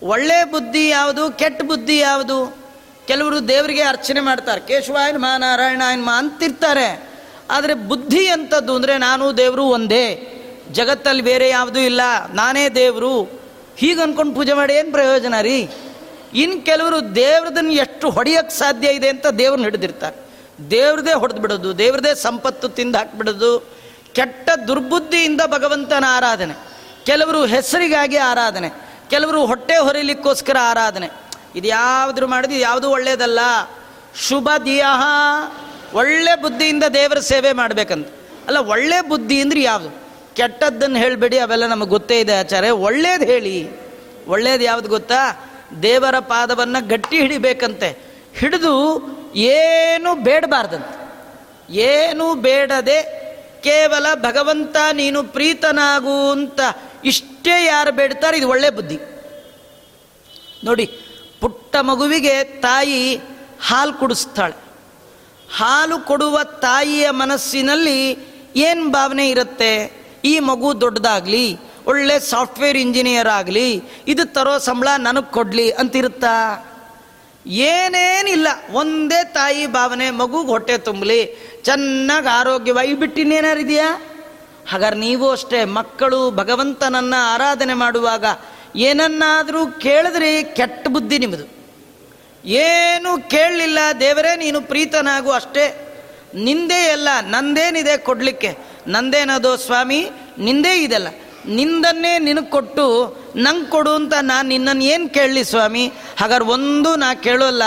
ಒಳ್ಳೆ ಬುದ್ಧಿ ಯಾವುದು, ಕೆಟ್ಟ ಬುದ್ಧಿ ಯಾವುದು? ಕೆಲವರು ದೇವರಿಗೆ ಅರ್ಚನೆ ಮಾಡ್ತಾರೆ. ಕೇಶವಾಯನ್ ಮಹಾನಾರಾಯಣ ಮಾ ಅಂತಿರ್ತಾರೆ. ಆದರೆ ಬುದ್ಧಿ ಅಂಥದ್ದು ಅಂದರೆ, ನಾನು ದೇವರು ಒಂದೇ. ಜಗತ್ತಲ್ಲಿ ಬೇರೆ ಯಾವುದೂ ಇಲ್ಲ, ನಾನೇ ದೇವರು. ಹೀಗೆ ಅಂದ್ಕೊಂಡು ಪೂಜೆ ಮಾಡಿ ಏನು ಪ್ರಯೋಜನ ರೀ? ಇನ್ನು ಕೆಲವರು ದೇವ್ರದನ್ನು ಎಷ್ಟು ಹೊಡೆಯೋಕ್ಕೆ ಸಾಧ್ಯ ಇದೆ ಅಂತ ದೇವ್ರನ್ನ ಹಿಡಿದಿರ್ತಾರೆ. ದೇವ್ರದೇ ಹೊಡೆದು ಬಿಡೋದು, ದೇವ್ರದೇ ಸಂಪತ್ತು ತಿಂದು ಹಾಕ್ಬಿಡೋದು. ಕೆಟ್ಟ ದುರ್ಬುದ್ಧಿಯಿಂದ ಭಗವಂತನ ಆರಾಧನೆ. ಕೆಲವರು ಹೆಸರಿಗಾಗಿ ಆರಾಧನೆ. ಕೆಲವರು ಹೊಟ್ಟೆ ಹೊರಿಲಿಕ್ಕೋಸ್ಕರ ಆರಾಧನೆ. ಇದು ಯಾವುದ್ರೂ ಮಾಡಿದ್ರು ಯಾವುದೂ ಒಳ್ಳೇದಲ್ಲ. ಶುಭ ದಿಯಹ. ಒಳ್ಳೆ ಬುದ್ಧಿಯಿಂದ ದೇವರ ಸೇವೆ ಮಾಡಬೇಕಂತ. ಅಲ್ಲ, ಒಳ್ಳೆ ಬುದ್ಧಿ ಅಂದ್ರೆ ಯಾವುದು? ಕೆಟ್ಟದ್ದನ್ನು ಹೇಳಬೇಡಿ, ಅವೆಲ್ಲ ನಮಗೆ ಗೊತ್ತೇ ಇದೆ ಆಚಾರ್ಯ. ಒಳ್ಳೇದು ಹೇಳಿ. ಒಳ್ಳೇದು ಯಾವ್ದು ಗೊತ್ತಾ? ದೇವರ ಪಾದವನ್ನು ಗಟ್ಟಿ ಹಿಡಿಬೇಕಂತೆ. ಹಿಡಿದು ಏನು ಬೇಡಬಾರ್ದಂತೆ. ಏನು ಬೇಡದೆ ಕೇವಲ ಭಗವಂತ, ನೀನು ಪ್ರೀತನಾಗು ಅಂತ ಇಷ್ಟೇ ಯಾರು ಬೇಡ್ತಾರೆ, ಇದು ಒಳ್ಳೆ ಬುದ್ಧಿ. ನೋಡಿ, ಪುಟ್ಟ ಮಗುವಿಗೆ ತಾಯಿ ಹಾಲು ಕುಡಿಸ್ತಾಳೆ. ಹಾಲು ಕೊಡುವ ತಾಯಿಯ ಮನಸ್ಸಿನಲ್ಲಿ ಏನು ಭಾವನೆ ಇರುತ್ತೆ? ಈ ಮಗು ದೊಡ್ಡದಾಗಲಿ, ಒಳ್ಳೆ ಸಾಫ್ಟ್ವೇರ್ ಇಂಜಿನಿಯರ್ ಆಗಲಿ, ಇದು ತರೋ ಸಂಬಳ ನನಗೆ ಕೊಡಲಿ ಅಂತಿರುತ್ತಾ? ಏನೇನಿಲ್ಲ, ಒಂದೇ ತಾಯಿ ಭಾವನೆ ಮಗುಗೆ ಹೊಟ್ಟೆ ತುಂಬಲಿ, ಚೆನ್ನಾಗಿ ಆರೋಗ್ಯವಾಗಿ ಬಿಟ್ಟಿನ್ನೇನಾರಿದೆಯಾ ಹಾಗಾದ್ರೆ ನೀವು ಅಷ್ಟೇ ಮಕ್ಕಳು ಭಗವಂತನನ್ನು ಆರಾಧನೆ ಮಾಡುವಾಗ ಏನನ್ನಾದರೂ ಕೇಳಿದ್ರಿ ಕೆಟ್ಟ ಬುದ್ಧಿ ನಿಮ್ಮದು ಏನು ಕೇಳಲಿಲ್ಲ ದೇವರೇ, ನೀನು ಪ್ರೀತನಾಗು ಅಷ್ಟೇ. ನಿಂದೇ ಎಲ್ಲ ನಂದೇನಿದೆ ಕೊಡಲಿಕ್ಕೆ? ನಂದೇನದು ಸ್ವಾಮಿ? ನಿಂದೇ ಇದೆಲ್ಲ. ನಿಂದನ್ನೇ ನಿನಗೆ ಕೊಟ್ಟು ನಂಗೆ ಕೊಡು ಅಂತ ನಾನು ನಿನ್ನನ್ನು ಏನು ಕೇಳಲಿ ಸ್ವಾಮಿ? ಹಾಗಾದ್ರೆ ಒಂದು ನಾ ಕೇಳೋಲ್ಲ.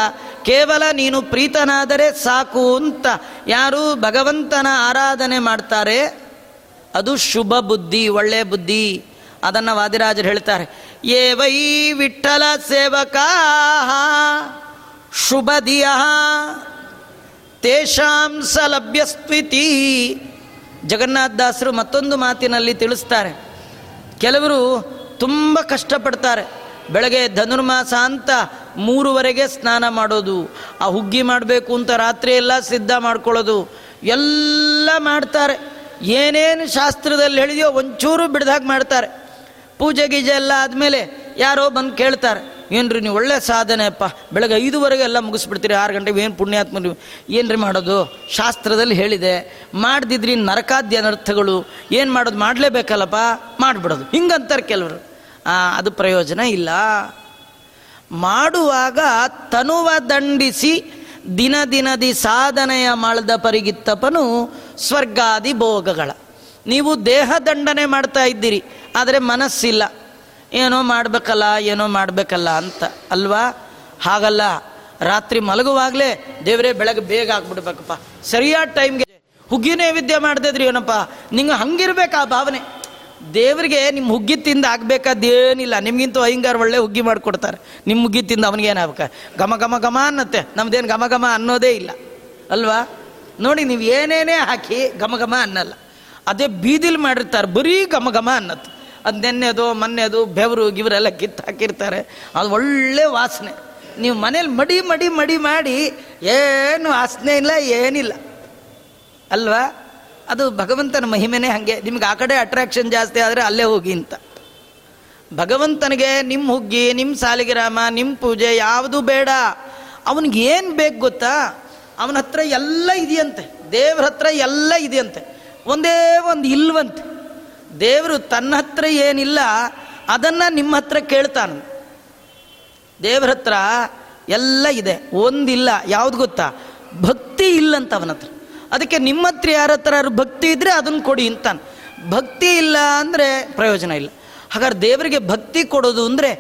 ಕೇವಲ ನೀನು ಪ್ರೀತನಾದರೆ ಸಾಕು ಅಂತ. ಯಾರು ಭಗವಂತನ ಆರಾಧನೆ ಮಾಡ್ತಾರೆ? ಅದು ಶುಭ ಬುದ್ಧಿ, ಒಳ್ಳೆ ಬುದ್ಧಿ. ಅದನ್ನು ವಾದಿರಾಜರು ಹೇಳ್ತಾರೆ. ಏ ವೈ ವಿಠಲ ಸೇವಕಾ ತೇಷಾಂಸ ತೇಷಾಂ ಸಲಭ್ಯಸ್ತ್ವಿತಿ ಜಗನ್ನಾಥದಾಸರು ಮತ್ತೊಂದು ಮಾತಿನಲ್ಲಿ ತಿಳಿಸ್ತಾರೆ. ಕೆಲವರು ತುಂಬ ಕಷ್ಟಪಡ್ತಾರೆ. ಬೆಳಗ್ಗೆ ಧನುರ್ಮಾಸ ಅಂತ ಮೂರುವರೆಗೆ ಸ್ನಾನ ಮಾಡೋದು, ಆ ಹುಗ್ಗಿ ಮಾಡಬೇಕು ಅಂತ ರಾತ್ರಿ ಎಲ್ಲ ಸಿದ್ಧ ಮಾಡ್ಕೊಳ್ಳೋದು, ಎಲ್ಲ ಮಾಡ್ತಾರೆ. ಏನೇನು ಶಾಸ್ತ್ರದಲ್ಲಿ ಹೇಳಿದೆಯೋ ಒಂಚೂರು ಬಿಡ್ದಾಗ ಮಾಡ್ತಾರೆ. ಪೂಜೆ ಗೀಜೆ ಎಲ್ಲ ಆದಮೇಲೆ ಯಾರೋ ಬಂದು ಕೇಳ್ತಾರೆ. ಏನ್ರಿ ನೀವು ಒಳ್ಳೆ ಸಾಧನೆ ಅಪ್ಪ. ಬೆಳಗ್ಗೆ ಐದುವರೆಗೆ ಎಲ್ಲ ಮುಗಿಸ್ಬಿಡ್ತೀರಿ, ಆರು ಗಂಟೆಗೆ ಏನು ಪುಣ್ಯಾತ್ಮ ಏನ್ರಿ ಮಾಡೋದು? ಶಾಸ್ತ್ರದಲ್ಲಿ ಹೇಳಿದೆ, ಮಾಡ್ದಿದ್ರಿ ನರಕಾದ್ಯ ಅನರ್ಥಗಳು ಏನು ಮಾಡೋದು? ಮಾಡಲೇಬೇಕಲ್ಲಪ್ಪ? ಮಾಡಿಬಿಡೋದು. ಹಿಂಗಂತಾರೆ ಕೆಲವರು. ಅದು ಪ್ರಯೋಜನ ಇಲ್ಲ. ಮಾಡುವಾಗ ತನುವ ದಂಡಿಸಿ, ದಿನ ದಿನದಿ ಸಾಧನೆಯ ಮಾಡಿದ ಪರಿಗಿತ್ತಪನು ಸ್ವರ್ಗಾದಿ ಭೋಗಗಳ. ನೀವು ದೇಹ ದಂಡನೆ ಮಾಡ್ತಾ ಇದ್ದೀರಿ, ಆದರೆ ಮನಸ್ಸಿಲ್ಲ. ಏನೋ ಮಾಡಬೇಕಲ್ಲ ಏನೋ ಮಾಡಬೇಕಲ್ಲ ಅಂತ. ಅಲ್ವಾ? ಹಾಗಲ್ಲ. ರಾತ್ರಿ ಮಲಗುವಾಗಲೇ ದೇವರೇ ಬೆಳಗ್ಗೆ ಬೇಗ ಆಗ್ಬಿಡ್ಬೇಕಪ್ಪ. ಸರಿಯಾದ ಟೈಮ್ಗೆ ಹುಗ್ಗಿ ನೈವೇದ್ಯ ಮಾಡ್ದಿದ್ರಿ ಏನಪ್ಪ? ನಿಂಗೆ ಹಂಗಿರ್ಬೇಕು ಆ ಭಾವನೆ. ದೇವರಿಗೆ ನಿಮ್ಮ ಹುಗ್ಗಿ ತಿಂದು ಆಗ್ಬೇಕಾದೇನಿಲ್ಲ. ನಿಮ್ಗಿಂತ ಅಯ್ಯಂಗಾರ ಒಳ್ಳೆ ಹುಗ್ಗಿ ಮಾಡಿಕೊಡ್ತಾರೆ. ನಿಮ್ಮ ಹುಗ್ಗಿ ತಿಂದು ಅವನಿಗೇನಾಗಬೇಕ? ಘಮ ಘಮ ಘಮ ಅನ್ನತ್ತೆ. ನಮ್ದೇನು ಘಮ ಘಮ ಅನ್ನೋದೇ ಇಲ್ಲ. ಅಲ್ವಾ? ನೋಡಿ, ನೀವು ಏನೇನೇ ಹಾಕಿ ಘಮ ಘಮ ಅನ್ನಲ್ಲ. ಅದೇ ಬೀದಿಲಿ ಮಾಡಿರ್ತಾರೆ. ಬರೀ ಘಮ ಘಮ ಅನ್ನತ್ತೆ. ಅದು ನೆನ್ನೆದು ಮೊನ್ನೆದು ಬೆವರು, ಗಿವರೆಲ್ಲ ಕಿತ್ತು ಹಾಕಿರ್ತಾರೆ. ಅದು ಒಳ್ಳೆ ವಾಸನೆ. ನೀವು ಮನೇಲಿ ಮಡಿ ಮಡಿ ಮಡಿ ಮಾಡಿ, ಏನು ವಾಸನೆ ಇಲ್ಲ, ಏನಿಲ್ಲ. ಅಲ್ವಾ? ಅದು ಭಗವಂತನ ಮಹಿಮೆನೇ ಹಾಗೆ. ನಿಮ್ಗೆ ಆ ಕಡೆ ಅಟ್ರಾಕ್ಷನ್ ಜಾಸ್ತಿ ಆದರೆ ಅಲ್ಲೇ ಹೋಗಿ ಅಂತ. ಭಗವಂತನಿಗೆ ನಿಮ್ಮ ಹುಗ್ಗಿ ನಿಮ್ಮ ಸಾಲಿಗ್ರಾಮ ನಿಮ್ಮ ಪೂಜೆ ಯಾವುದು ಬೇಡ. ಅವನಿಗೆ ಏನು ಬೇಕು ಗೊತ್ತಾ? ಅವನ ಹತ್ರ ಎಲ್ಲ ಇದೆಯಂತೆ. ದೇವ್ರ ಹತ್ರ ಎಲ್ಲ ಇದೆಯಂತೆ. ಒಂದೇ ಒಂದು ಇಲ್ವಂತೆ. ದೇವರು ತನ್ನ ಹತ್ರ ಏನಿಲ್ಲ, ಅದನ್ನು ನಿಮ್ಮ ಹತ್ರ ಕೇಳ್ತಾನೆ. ದೇವ್ರ ಹತ್ರ ಎಲ್ಲ ಇದೆ, ಒಂದಿಲ್ಲ, ಯಾವ್ದು ಗೊತ್ತಾ? ಭಕ್ತಿ ಇಲ್ಲಂತ ಅವನ ಹತ್ರ. ಅದಕ್ಕೆ ನಿಮ್ಮ ಹತ್ರ ಯಾರ ಹತ್ರ ಭಕ್ತಿ ಇದ್ರೆ ಅದನ್ನು ಕೊಡಿ ಅಂತಾನೆ. ಭಕ್ತಿ ಇಲ್ಲ ಅಂದರೆ ಪ್ರಯೋಜನ ಇಲ್ಲ. ಹಾಗಾದ್ರೆ ದೇವರಿಗೆ ಭಕ್ತಿ ಕೊಡೋದು ಅಂದರೆ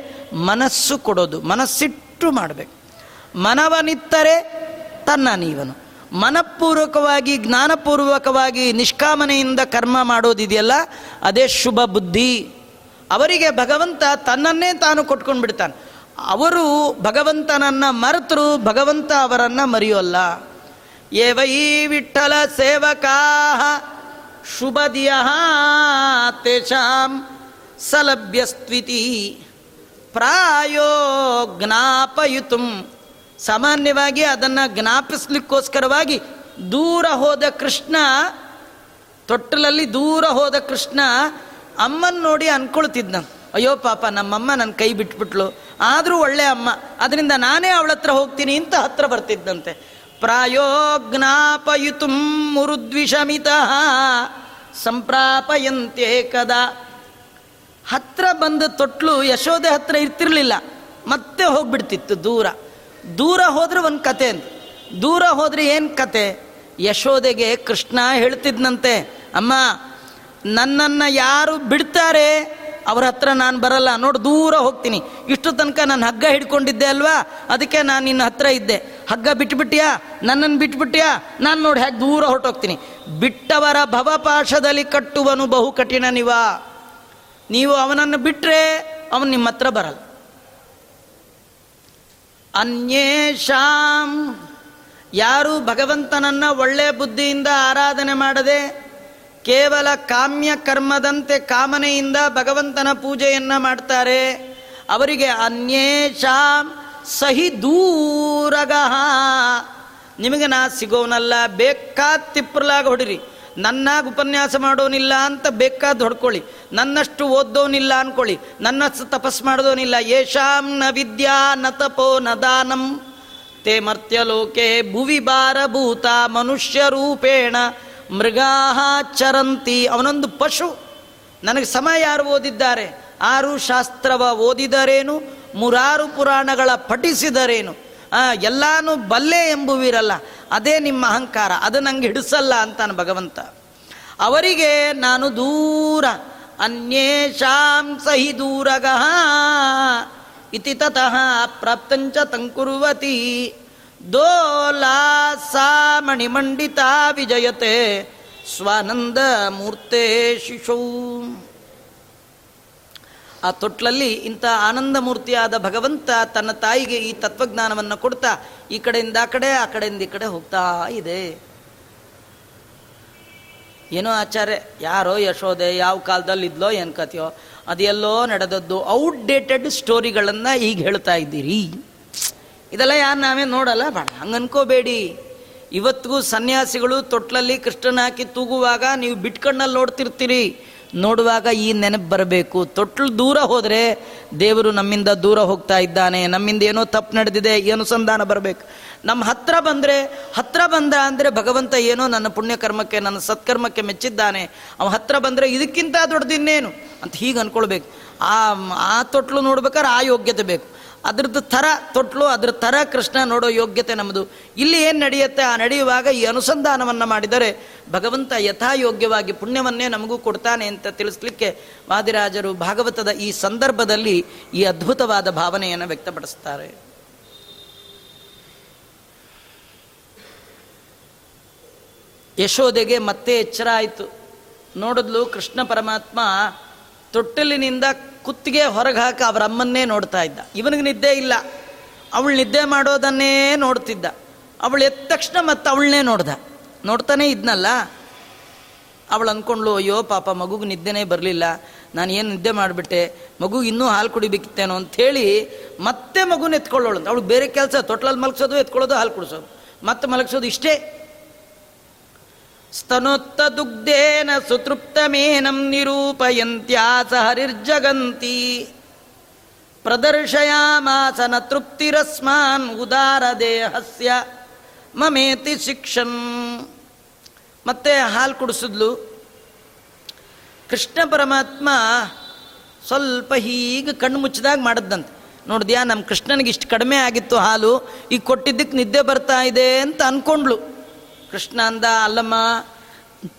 ಮನಸ್ಸು ಕೊಡೋದು, ಮನಸ್ಸಿಟ್ಟು ಮಾಡಬೇಕು. ಮನವನಿತ್ತರೆ ತನ್ನ ನೀವನು. ಮನಪೂರ್ವಕವಾಗಿ, ಜ್ಞಾನಪೂರ್ವಕವಾಗಿ ನಿಷ್ಕಾಮನೆಯಿಂದ ಕರ್ಮ ಮಾಡೋದಿದೆಯಲ್ಲ, ಅದೇ ಶುಭ ಬುದ್ಧಿ. ಅವರಿಗೆ ಭಗವಂತ ತನ್ನನ್ನೇ ತಾನು ಕೊಟ್ಕೊಂಡು ಬಿಡ್ತಾನೆ. ಅವರು ಭಗವಂತನನ್ನು ಮರೆತರು ಭಗವಂತ ಅವರನ್ನು ಮರೆಯೋಲ್ಲ. ಏವೈ ವಿಠಲ ಸೇವಕಾ ಶುಭದಿಯ ತೇಷಾಂ ಸಲಭ್ಯಸ್ತ್ವಿತಿ ಪ್ರಾಯೋ ಜ್ಞಾಪಯುತು. ಸಾಮಾನ್ಯವಾಗಿ ಅದನ್ನು ಜ್ಞಾಪಿಸ್ಲಿಕ್ಕೋಸ್ಕರವಾಗಿ ದೂರ ಹೋದ ಕೃಷ್ಣ, ತೊಟ್ಟಲಲ್ಲಿ ದೂರ ಹೋದ ಕೃಷ್ಣ ಅಮ್ಮನ ನೋಡಿ ಅಂದ್ಕೊಳ್ತಿದ್ನ ಅಯ್ಯೋ ಪಾಪ, ನಮ್ಮಮ್ಮ ನನ್ನ ಕೈ ಬಿಟ್ಬಿಟ್ಲು. ಆದರೂ ಒಳ್ಳೆ ಅಮ್ಮ. ಅದರಿಂದ ನಾನೇ ಅವಳ ಹತ್ರ ಹೋಗ್ತೀನಿ ಅಂತ ಹತ್ರ ಬರ್ತಿದ್ದಂತೆ ಪ್ರಾಯೋ ಜ್ಞಾಪಯುತು ಮುರುದ್ವಿಷಮಿತ ಸಂಪ್ರಾಪಯಂತೆ ಕದಾ. ಹತ್ರ ಬಂದ ತೊಟ್ಲು ಯಶೋದೆ ಹತ್ರ ಇರ್ತಿರ್ಲಿಲ್ಲ. ಮತ್ತೆ ಹೋಗ್ಬಿಡ್ತಿತ್ತು ದೂರ. ದೂರ ಹೋದ್ರೆ ಒಂದು ಕತೆ ಅಂತ ದೂರ ಹೋದ್ರೆ ಏನು ಕತೆ? ಯಶೋದೆಗೆ ಕೃಷ್ಣ ಹೇಳ್ತಿದ್ನಂತೆ, ಅಮ್ಮ, ನನ್ನನ್ನು ಯಾರು ಬಿಡ್ತಾರೆ? ಅವ್ರ ಹತ್ರ ನಾನು ಬರಲ್ಲ. ನೋಡು, ದೂರ ಹೋಗ್ತೀನಿ. ಇಷ್ಟು ತನಕ ನಾನು ಹಗ್ಗ ಹಿಡ್ಕೊಂಡಿದ್ದೆ ಅಲ್ವಾ? ಅದಕ್ಕೆ ನಾನು ನಿನ್ನ ಹತ್ರ ಇದ್ದೆ. ಹಗ್ಗ ಬಿಟ್ಬಿಟ್ಯಾ? ನನ್ನನ್ನು ಬಿಟ್ಬಿಟ್ಯಾ? ನಾನು ನೋಡಿ ಹೇಗೆ ದೂರ ಹೊರಟೋಗ್ತೀನಿ. ಬಿಟ್ಟವರ ಭವಪಾಶದಲ್ಲಿ ಕಟ್ಟುವನು ಬಹು ಕಠಿಣ ನೀವ. ನೀವು ಅವನನ್ನು ಬಿಟ್ಟರೆ ಅವನು ನಿಮ್ಮ ಹತ್ರ ಬರಲ್ಲ. ಅನ್ಯೇಷಾಂ. ಯಾರು ಭಗವಂತನನ್ನ ಒಳ್ಳೆ ಬುದ್ಧಿಯಿಂದ ಆರಾಧನೆ ಮಾಡದೆ ಕೇವಲ ಕಾಮ್ಯ ಕರ್ಮದಂತೆ ಕಾಮನೆಯಿಂದ ಭಗವಂತನ ಪೂಜೆಯನ್ನು ಮಾಡ್ತಾರೆ. ಅವರಿಗೆ ಅನ್ಯೇಷಾಂ ಸಹಿ ದೂರಗಹ ನಿಮಗೆ ನಾ ಸಿಗೋನಲ್ಲ, ಬೇಕಾದ ತಿಪ್ಪರ್ಲಾಗ ಹೊಡಿರಿ. ನನ್ನಾಗ ಉಪನ್ಯಾಸ ಮಾಡೋನಿಲ್ಲ ಅಂತ ಬೇಕಾದ ಹೊಡ್ಕೊಳ್ಳಿ. ನನ್ನಷ್ಟು ಓದೋನಿಲ್ಲ ಅನ್ಕೊಳ್ಳಿ. ನನ್ನಷ್ಟು ತಪಸ್ ಮಾಡೋದೋನಿಲ್ಲ. ಯೇಷಾಂ ನ ವಿದ್ಯಾ ನ ತಪೋ ನ ದಾನಂ. ತೇ ಮರ್ತ್ಯಲೋಕೆ ಭುವಿ ಭಾರಭೂತ ಮನುಷ್ಯ ರೂಪೇಣ. ಮೃಗಾಹ ಚರಂತಿ. ಅವನೊಂದು ಪಶು. ನನಗೆ ಸಮ ಯಾರು ಓದಿದ್ದಾರೆ? ಆರು ಶಾಸ್ತ್ರವ ಓದಿದರೇನು? ಮುರಾರು ಪುರಾಣಗಳ ಪಠಿಸಿದರೇನು? ಎಲ್ಲಾನು ಬಲ್ಲೆ ಎಂಬುವಿರಲ್ಲ, ಅದೇ ನಿಮ್ಮ ಅಹಂಕಾರ, ಅದು ನಂಗೆ ಹಿಡಿಸಲ್ಲ ಅಂತಾನೆ ಭಗವಂತ. ಅವರಿಗೆ ನಾನು ದೂರ, ಅನ್ಯೇಷಾಂ ಸಹಿ ದೂರಗಃ, ಇತಿ ತತಃ ಪ್ರಾಪ್ತಂಚ ತಂಕುರುವತಿ ದೋಲಾಸಾ ಮಣಿಮಂಡಿತಾ ವಿಜಯತೆ, ಸ್ವಾನಂದ ಮೂರ್ತೇ ಶಿಶು. ಆ ತೊಟ್ಲಲ್ಲಿ ಇಂಥ ಆನಂದಮೂರ್ತಿಯಾದ ಭಗವಂತ ತನ್ನ ತಾಯಿಗೆ ಈ ತತ್ವಜ್ಞಾನವನ್ನು ಕೊಡ್ತಾ, ಈ ಕಡೆಯಿಂದ ಆ ಕಡೆ, ಆ ಕಡೆಯಿಂದ ಈ ಕಡೆ ಹೋಗ್ತಾ ಇದೆ. ಏನೋ ಆಚಾರ್ಯ, ಯಾರೋ ಯಶೋದೆ ಯಾವ ಕಾಲದಲ್ಲಿ ಇದ್ಲೋ ಏನು ಕಥೆಯೋ ಅದೆಲ್ಲೋ ನಡೆದದ್ದು ಔಟ್ಡೇಟೆಡ್ ಸ್ಟೋರಿಗಳನ್ನು ಈಗ ಹೇಳ್ತಾ ಇದ್ದೀರಿ. ಇದೆಲ್ಲ ಯಾರು ನಾವೇ ನೋಡಲ್ಲ ಬೇಡ ಹಂಗೆ ಅನ್ಕೋಬೇಡಿ. ಇವತ್ತಿಗೂ ಸನ್ಯಾಸಿಗಳು ತೊಟ್ಲಲ್ಲಿ ಕೃಷ್ಣನ ಹಾಕಿ ತೂಗುವಾಗ ನೀವು ಬಿಟ್ಕಣ್ಣಲ್ಲಿ ನೋಡ್ತಿರ್ತೀರಿ. ನೋಡುವಾಗ ಈ ನೆನಪು ಬರಬೇಕು. ತೊಟ್ಲು ದೂರ ಹೋದರೆ ದೇವರು ನಮ್ಮಿಂದ ದೂರ ಹೋಗ್ತಾ ಇದ್ದಾನೆ. ನಮ್ಮಿಂದ ಏನೋ ತಪ್ಪು ನಡೆದಿದೆ ಈ ಅನುಸಂಧಾನ ಬರಬೇಕು. ನಮ್ಮ ಹತ್ರ ಬಂದರೆ, ಹತ್ರ ಬಂದ ಅಂದರೆ ಭಗವಂತ ಏನೋ ನನ್ನ ಪುಣ್ಯಕರ್ಮಕ್ಕೆ, ನನ್ನ ಸತ್ಕರ್ಮಕ್ಕೆ ಮೆಚ್ಚಿದ್ದಾನೆ. ಅವ ಹತ್ರ ಬಂದರೆ ಇದಕ್ಕಿಂತ ದೊಡ್ಡದಿನ್ನೇನು? ಅಂತ ಹೀಗೆ ಅಂದ್ಕೊಳ್ಬೇಕು ಆ ಆ ತೊಟ್ಲು ನೋಡ್ಬೇಕಾದ್ರೆ ಆ ಯೋಗ್ಯತೆ ಬೇಕು. ಅದ್ರದ್ದು ಥರ ತೊಟ್ಲು, ಅದ್ರ ಥರ ಕೃಷ್ಣ ನೋಡೋ ಯೋಗ್ಯತೆ ನಮ್ಮದು. ಇಲ್ಲಿ ಏನು ನಡೆಯುತ್ತೆ? ಆ ನಡೆಯುವಾಗ ಈ ಅನುಸಂಧಾನವನ್ನು ಮಾಡಿದರೆ ಭಗವಂತ ಯಥಾಯೋಗ್ಯವಾಗಿ ಪುಣ್ಯವನ್ನೇ ನಮಗೂ ಕೊಡ್ತಾನೆ ಅಂತ ತಿಳಿಸ್ಲಿಕ್ಕೆ ವಾದಿರಾಜರು ಭಾಗವತದ ಈ ಸಂದರ್ಭದಲ್ಲಿ ಈ ಅದ್ಭುತವಾದ ಭಾವನೆಯನ್ನು ವ್ಯಕ್ತಪಡಿಸ್ತಾರೆ. ಯಶೋದೆಗೆ ಮತ್ತೆ ಎಚ್ಚರ ಆಯಿತು. ನೋಡಿದ್ಲು ಕೃಷ್ಣ ಪರಮಾತ್ಮ ತೊಟ್ಟಲಿನಿಂದ ಕುತ್ತಿಗೆ ಹೊರಗೆ ಹಾಕಿ ಅವರ ಅಮ್ಮನ್ನೇ ನೋಡ್ತಾ ಇದ್ದ. ಇವನಿಗೆ ನಿದ್ದೆ ಇಲ್ಲ. ಅವಳು ನಿದ್ದೆ ಮಾಡೋದನ್ನೇ ನೋಡ್ತಿದ್ದ. ಅವಳು ಎದ್ದ ತಕ್ಷಣ ಮತ್ತೆ ಅವಳನ್ನೇ ನೋಡ್ದ. ನೋಡ್ತಾನೆ ಇದ್ನಲ್ಲ. ಅವಳು ಅಂದ್ಕೊಂಡ್ಲು ಅಯ್ಯೋ, ಪಾಪ, ಮಗುಗೆ ನಿದ್ದೆನೇ ಬರಲಿಲ್ಲ. ನಾನು ಏನು ನಿದ್ದೆ ಮಾಡಿಬಿಟ್ಟೆ? ಮಗು ಇನ್ನೂ ಹಾಲು ಕುಡಿಬೇಕಿತ್ತೇನೋ ಅಂಥೇಳಿ ಮತ್ತೆ ಮಗುನ ಎತ್ಕೊಳ್ಳೋಳು ಅವಳು ಬೇರೆ ಕೆಲಸ ತೊಟ್ಲಲ್ಲಿ ಮಲಗಿಸೋದು, ಎತ್ಕೊಳ್ಳೋದು, ಹಾಲು ಕುಡಿಸೋದು. ಮತ್ತೆ ಮಲಗಿಸೋದು ಇಷ್ಟೇ. ಸ್ತನೋತ್ತ ದುಗ್ಧೇನ ಸುತೃಪ್ತಮೇನಂ ನಿರೂಪಯಂತ್ಯಾಸ ಹರಿರ್ಜಗಂತಿ. ಪ್ರದರ್ಶಯಾಮಾಸನ ತೃಪ್ತಿರಸ್ಮಾನ್ ಉದಾರ ದೇಹಸ್ಯ ಮಮೇತಿ ಶಿಕ್ಷನ್. ಮತ್ತೆ ಹಾಲು ಕುಡಿಸಿದ್ಲು. ಕೃಷ್ಣ ಪರಮಾತ್ಮ ಸ್ವಲ್ಪ ಹೀಗೆ ಕಣ್ಣು ಮುಚ್ಚಿದಾಗ ಮಾಡಿದ್ದಂತೆ ನೋಡಿದ್ಯಾ ನಮ್ಮ ಕೃಷ್ಣನಿಗೆ ಇಷ್ಟು ಕಡಿಮೆ ಆಗಿತ್ತು ಹಾಲು, ಈಗ ಕೊಟ್ಟಿದ್ದಕ್ಕೆ ನಿದ್ದೆ ಬರ್ತಾ ಇದೆ ಅಂತ ಅಂದ್ಕೊಂಡ್ಳು ಕೃಷ್ಣ ಅಂದ ಅಲ್ಲಮ್ಮ,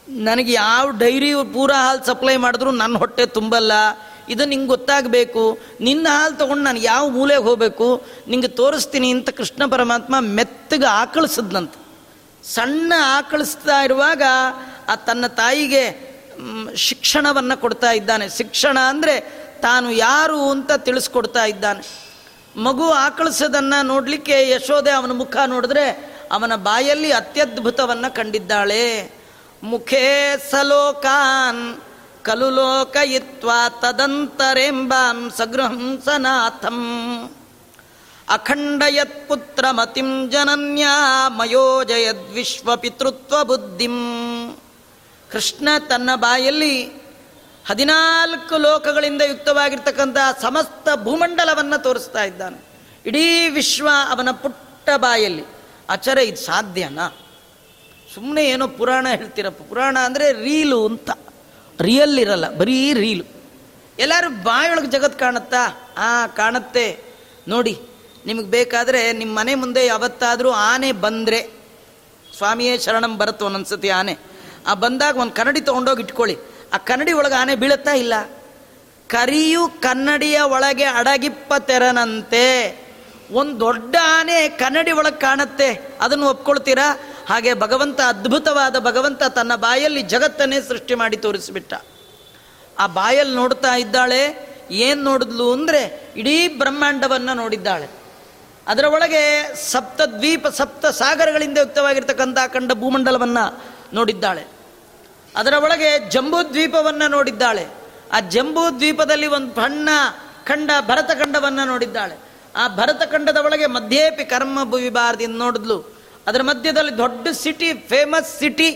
ನನಗೆ ಯಾವ ಡೈರಿ ಪೂರ ಹಾಲು ಸಪ್ಲೈ ಮಾಡಿದ್ರು ನನ್ನ ಹೊಟ್ಟೆ ತುಂಬಲ್ಲ. ಇದು ನಿಂಗೆ ಗೊತ್ತಾಗಬೇಕು. ನಿನ್ನ ಹಾಲು ತೊಗೊಂಡು ನಾನು ಯಾವ ಮೂಲೆಗೆ ಹೋಗಬೇಕು? ನಿಂಗೆ ತೋರಿಸ್ತೀನಿ ಅಂತ ಕೃಷ್ಣ ಪರಮಾತ್ಮ ಮೆತ್ತಗೆ ಆಕಳಿಸಿದ್ನಂತ. ಸಣ್ಣ ಆಕಳಿಸ್ತಾ ಇರುವಾಗ ಆ ತನ್ನ ತಾಯಿಗೆ ಶಿಕ್ಷಣವನ್ನು ಕೊಡ್ತಾ ಇದ್ದಾನೆ. ಶಿಕ್ಷಣ ಅಂದರೆ ತಾನು ಯಾರು ಅಂತ ತಿಳಿಸ್ಕೊಡ್ತಾ ಇದ್ದಾನೆ. ಮಗು ಆಕಳಿಸೋದನ್ನು ನೋಡಲಿಕ್ಕೆ ಯಶೋದೆ ಅವನ ಮುಖ ನೋಡಿದ್ರೆ ಅವನ ಬಾಯಲ್ಲಿ ಅತ್ಯದ್ಭುತವನ್ನು ಕಂಡಿದ್ದಾಳೆ. ಮುಖೇ ಸಲೋಕಾನ್ ಕಲು ಲೋಕಯಿತ್ವ ತದಂತರೆಂಬಾಂ ಸಗೃಹಂ ಸನಾಥಂ. ಅಖಂಡಯತ್ ಪುತ್ರ ಮತಿಂ ಜನನ್ಯ ಮಯೋಜಯದ್ ವಿಶ್ವಪಿತೃತ್ವ ಬುದ್ಧಿಂ ಕೃಷ್ಣ ತನ್ನ ಬಾಯಲ್ಲಿ ಹದಿನಾಲ್ಕು ಲೋಕಗಳಿಂದ ಯುಕ್ತವಾಗಿರ್ತಕ್ಕಂಥ ಸಮಸ್ತ ಭೂಮಂಡಲವನ್ನು ತೋರಿಸ್ತಾ ಇದ್ದಾನೆ. ಇಡೀ ವಿಶ್ವ ಅವನ ಪುಟ್ಟ ಬಾಯಲ್ಲಿ. ಆಚಾರ ಇದು ಸಾಧ್ಯನಾ? ಸುಮ್ಮನೆ ಏನೋ ಪುರಾಣ ಹೇಳ್ತೀರಪ್ಪ. ಪುರಾಣ ಅಂದರೆ ರೀಲು ಅಂತ. ರಿಯಲ್ ಇರಲ್ಲ, ಬರೀ ರೀಲು. ಎಲ್ಲರೂ ಬಾಯೊಳಗೆ ಜಗತ್ತು ಕಾಣುತ್ತಾ? ಆ, ಕಾಣುತ್ತೆ. ನೋಡಿ, ನಿಮಗೆ ಬೇಕಾದರೆ ನಿಮ್ಮ ಮನೆ ಮುಂದೆ ಯಾವತ್ತಾದರೂ ಆನೆ ಬಂದರೆ, ಸ್ವಾಮಿಯೇ ಶರಣಂ ಬರುತ್ತೆ ಒಂದೊಂದ್ಸತಿ ಆನೆ. ಆ ಬಂದಾಗ ಒಂದು ಕನ್ನಡಿ ತೊಗೊಂಡೋಗಿ ಇಟ್ಕೊಳ್ಳಿ. ಆ ಕನ್ನಡಿ ಒಳಗೆ ಆನೆ ಬೀಳುತ್ತಾ ಇಲ್ಲ? ಕರಿಯು ಕನ್ನಡಿಯ ಒಳಗೆ ಅಡಗಿಪ್ಪ ತೆರನಂತೆ. ಒಂದು ದೊಡ್ಡ ಆನೆ ಕನ್ನಡಿ ಒಳಗೆ ಕಾಣುತ್ತೆ. ಅದನ್ನು ಒಪ್ಕೊಳ್ತೀರಾ? ಹಾಗೆ ಭಗವಂತ ಅದ್ಭುತವಾದ ಭಗವಂತ ತನ್ನ ಬಾಯಲ್ಲಿ ಜಗತ್ತನ್ನೇ ಸೃಷ್ಟಿ ಮಾಡಿ ತೋರಿಸಿಬಿಟ್ಟ. ಆ ಬಾಯಲ್ಲಿ ನೋಡ್ತಾ ಇದ್ದಾಳೆ. ಏನು ನೋಡಿದ್ಲು ಅಂದರೆ ಇಡೀ ಬ್ರಹ್ಮಾಂಡವನ್ನು ನೋಡಿದ್ದಾಳೆ. ಅದರ ಒಳಗೆ ಸಪ್ತ ದ್ವೀಪ ಸಪ್ತ ಸಾಗರಗಳಿಂದ ಯುಕ್ತವಾಗಿರ್ತಕ್ಕಂಥ ಕಂಡ ಭೂಮಂಡಲವನ್ನು ನೋಡಿದ್ದಾಳೆ. ಅದರ ಒಳಗೆ ಜಂಬೂ ದ್ವೀಪವನ್ನು ನೋಡಿದ್ದಾಳೆ. ಆ ಜಂಬೂ ದ್ವೀಪದಲ್ಲಿ ಒಂದು ಬಣ್ಣ ಖಂಡ ಭರತಖಂಡವನ್ನು ನೋಡಿದ್ದಾಳೆ. ಆ ಭರತಖಂಡದ ಒಳಗೆ ಮಧ್ಯೇಪಿ ಕರ್ಮ ವಿಭಾರದಿಂದ ನೋಡಿದ್ಲು. ಅದರ ಮಧ್ಯದಲ್ಲಿ ದೊಡ್ಡ ಸಿಟಿ ಫೇಮಸ್ ಸಿಟಿ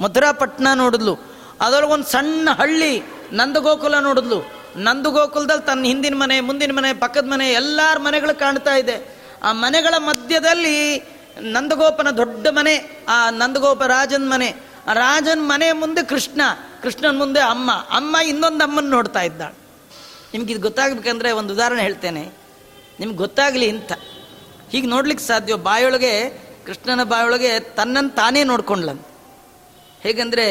ಮಧುರಾಪಟ್ನ ನೋಡಿದ್ಲು. ಅದರೊಳಗೊಂದು ಸಣ್ಣ ಹಳ್ಳಿ, ನಂದಗೋಕುಲ ನೋಡಿದ್ಲು. ನಂದಗೋಕುಲದಲ್ಲಿ ತನ್ನ ಹಿಂದಿನ ಮನೆ, ಮುಂದಿನ ಮನೆ, ಪಕ್ಕದ ಮನೆ, ಎಲ್ಲರ ಮನೆಗಳು ಕಾಣ್ತಾ ಇದೆ. ಆ ಮನೆಗಳ ಮಧ್ಯದಲ್ಲಿ ನಂದಗೋಪನ ದೊಡ್ಡ ಮನೆ, ಆ ನಂದಗೋಪ ರಾಜನ ಮನೆ. ರಾಜನ ಮನೆ ಮುಂದೆ ಕೃಷ್ಣ, ಕೃಷ್ಣನ ಮುಂದೆ ಅಮ್ಮ. ಅಮ್ಮ ಇನ್ನೊಂದು ಅಮ್ಮನ ನೋಡ್ತಾ ಇದ್ದಾಳೆ. ನಿಮ್ಗೆ ಇದು ಗೊತ್ತಾಗಬೇಕಂದ್ರೆ ಒಂದು ಉದಾಹರಣೆ ಹೇಳ್ತೇನೆ. ನಿಮ್ಗೆ ಗೊತ್ತಾಗಲಿ ಅಂತ. ಹೀಗೆ ನೋಡ್ಲಿಕ್ಕೆ ಸಾಧ್ಯ, ಬಾಯೊಳಗೆ, ಕೃಷ್ಣನ ಬಾಯೊಳಗೆ ತನ್ನನ್ನು ತಾನೇ ನೋಡ್ಕೊಂಡ್ಲಂತ ಹೇಗಂದರೆ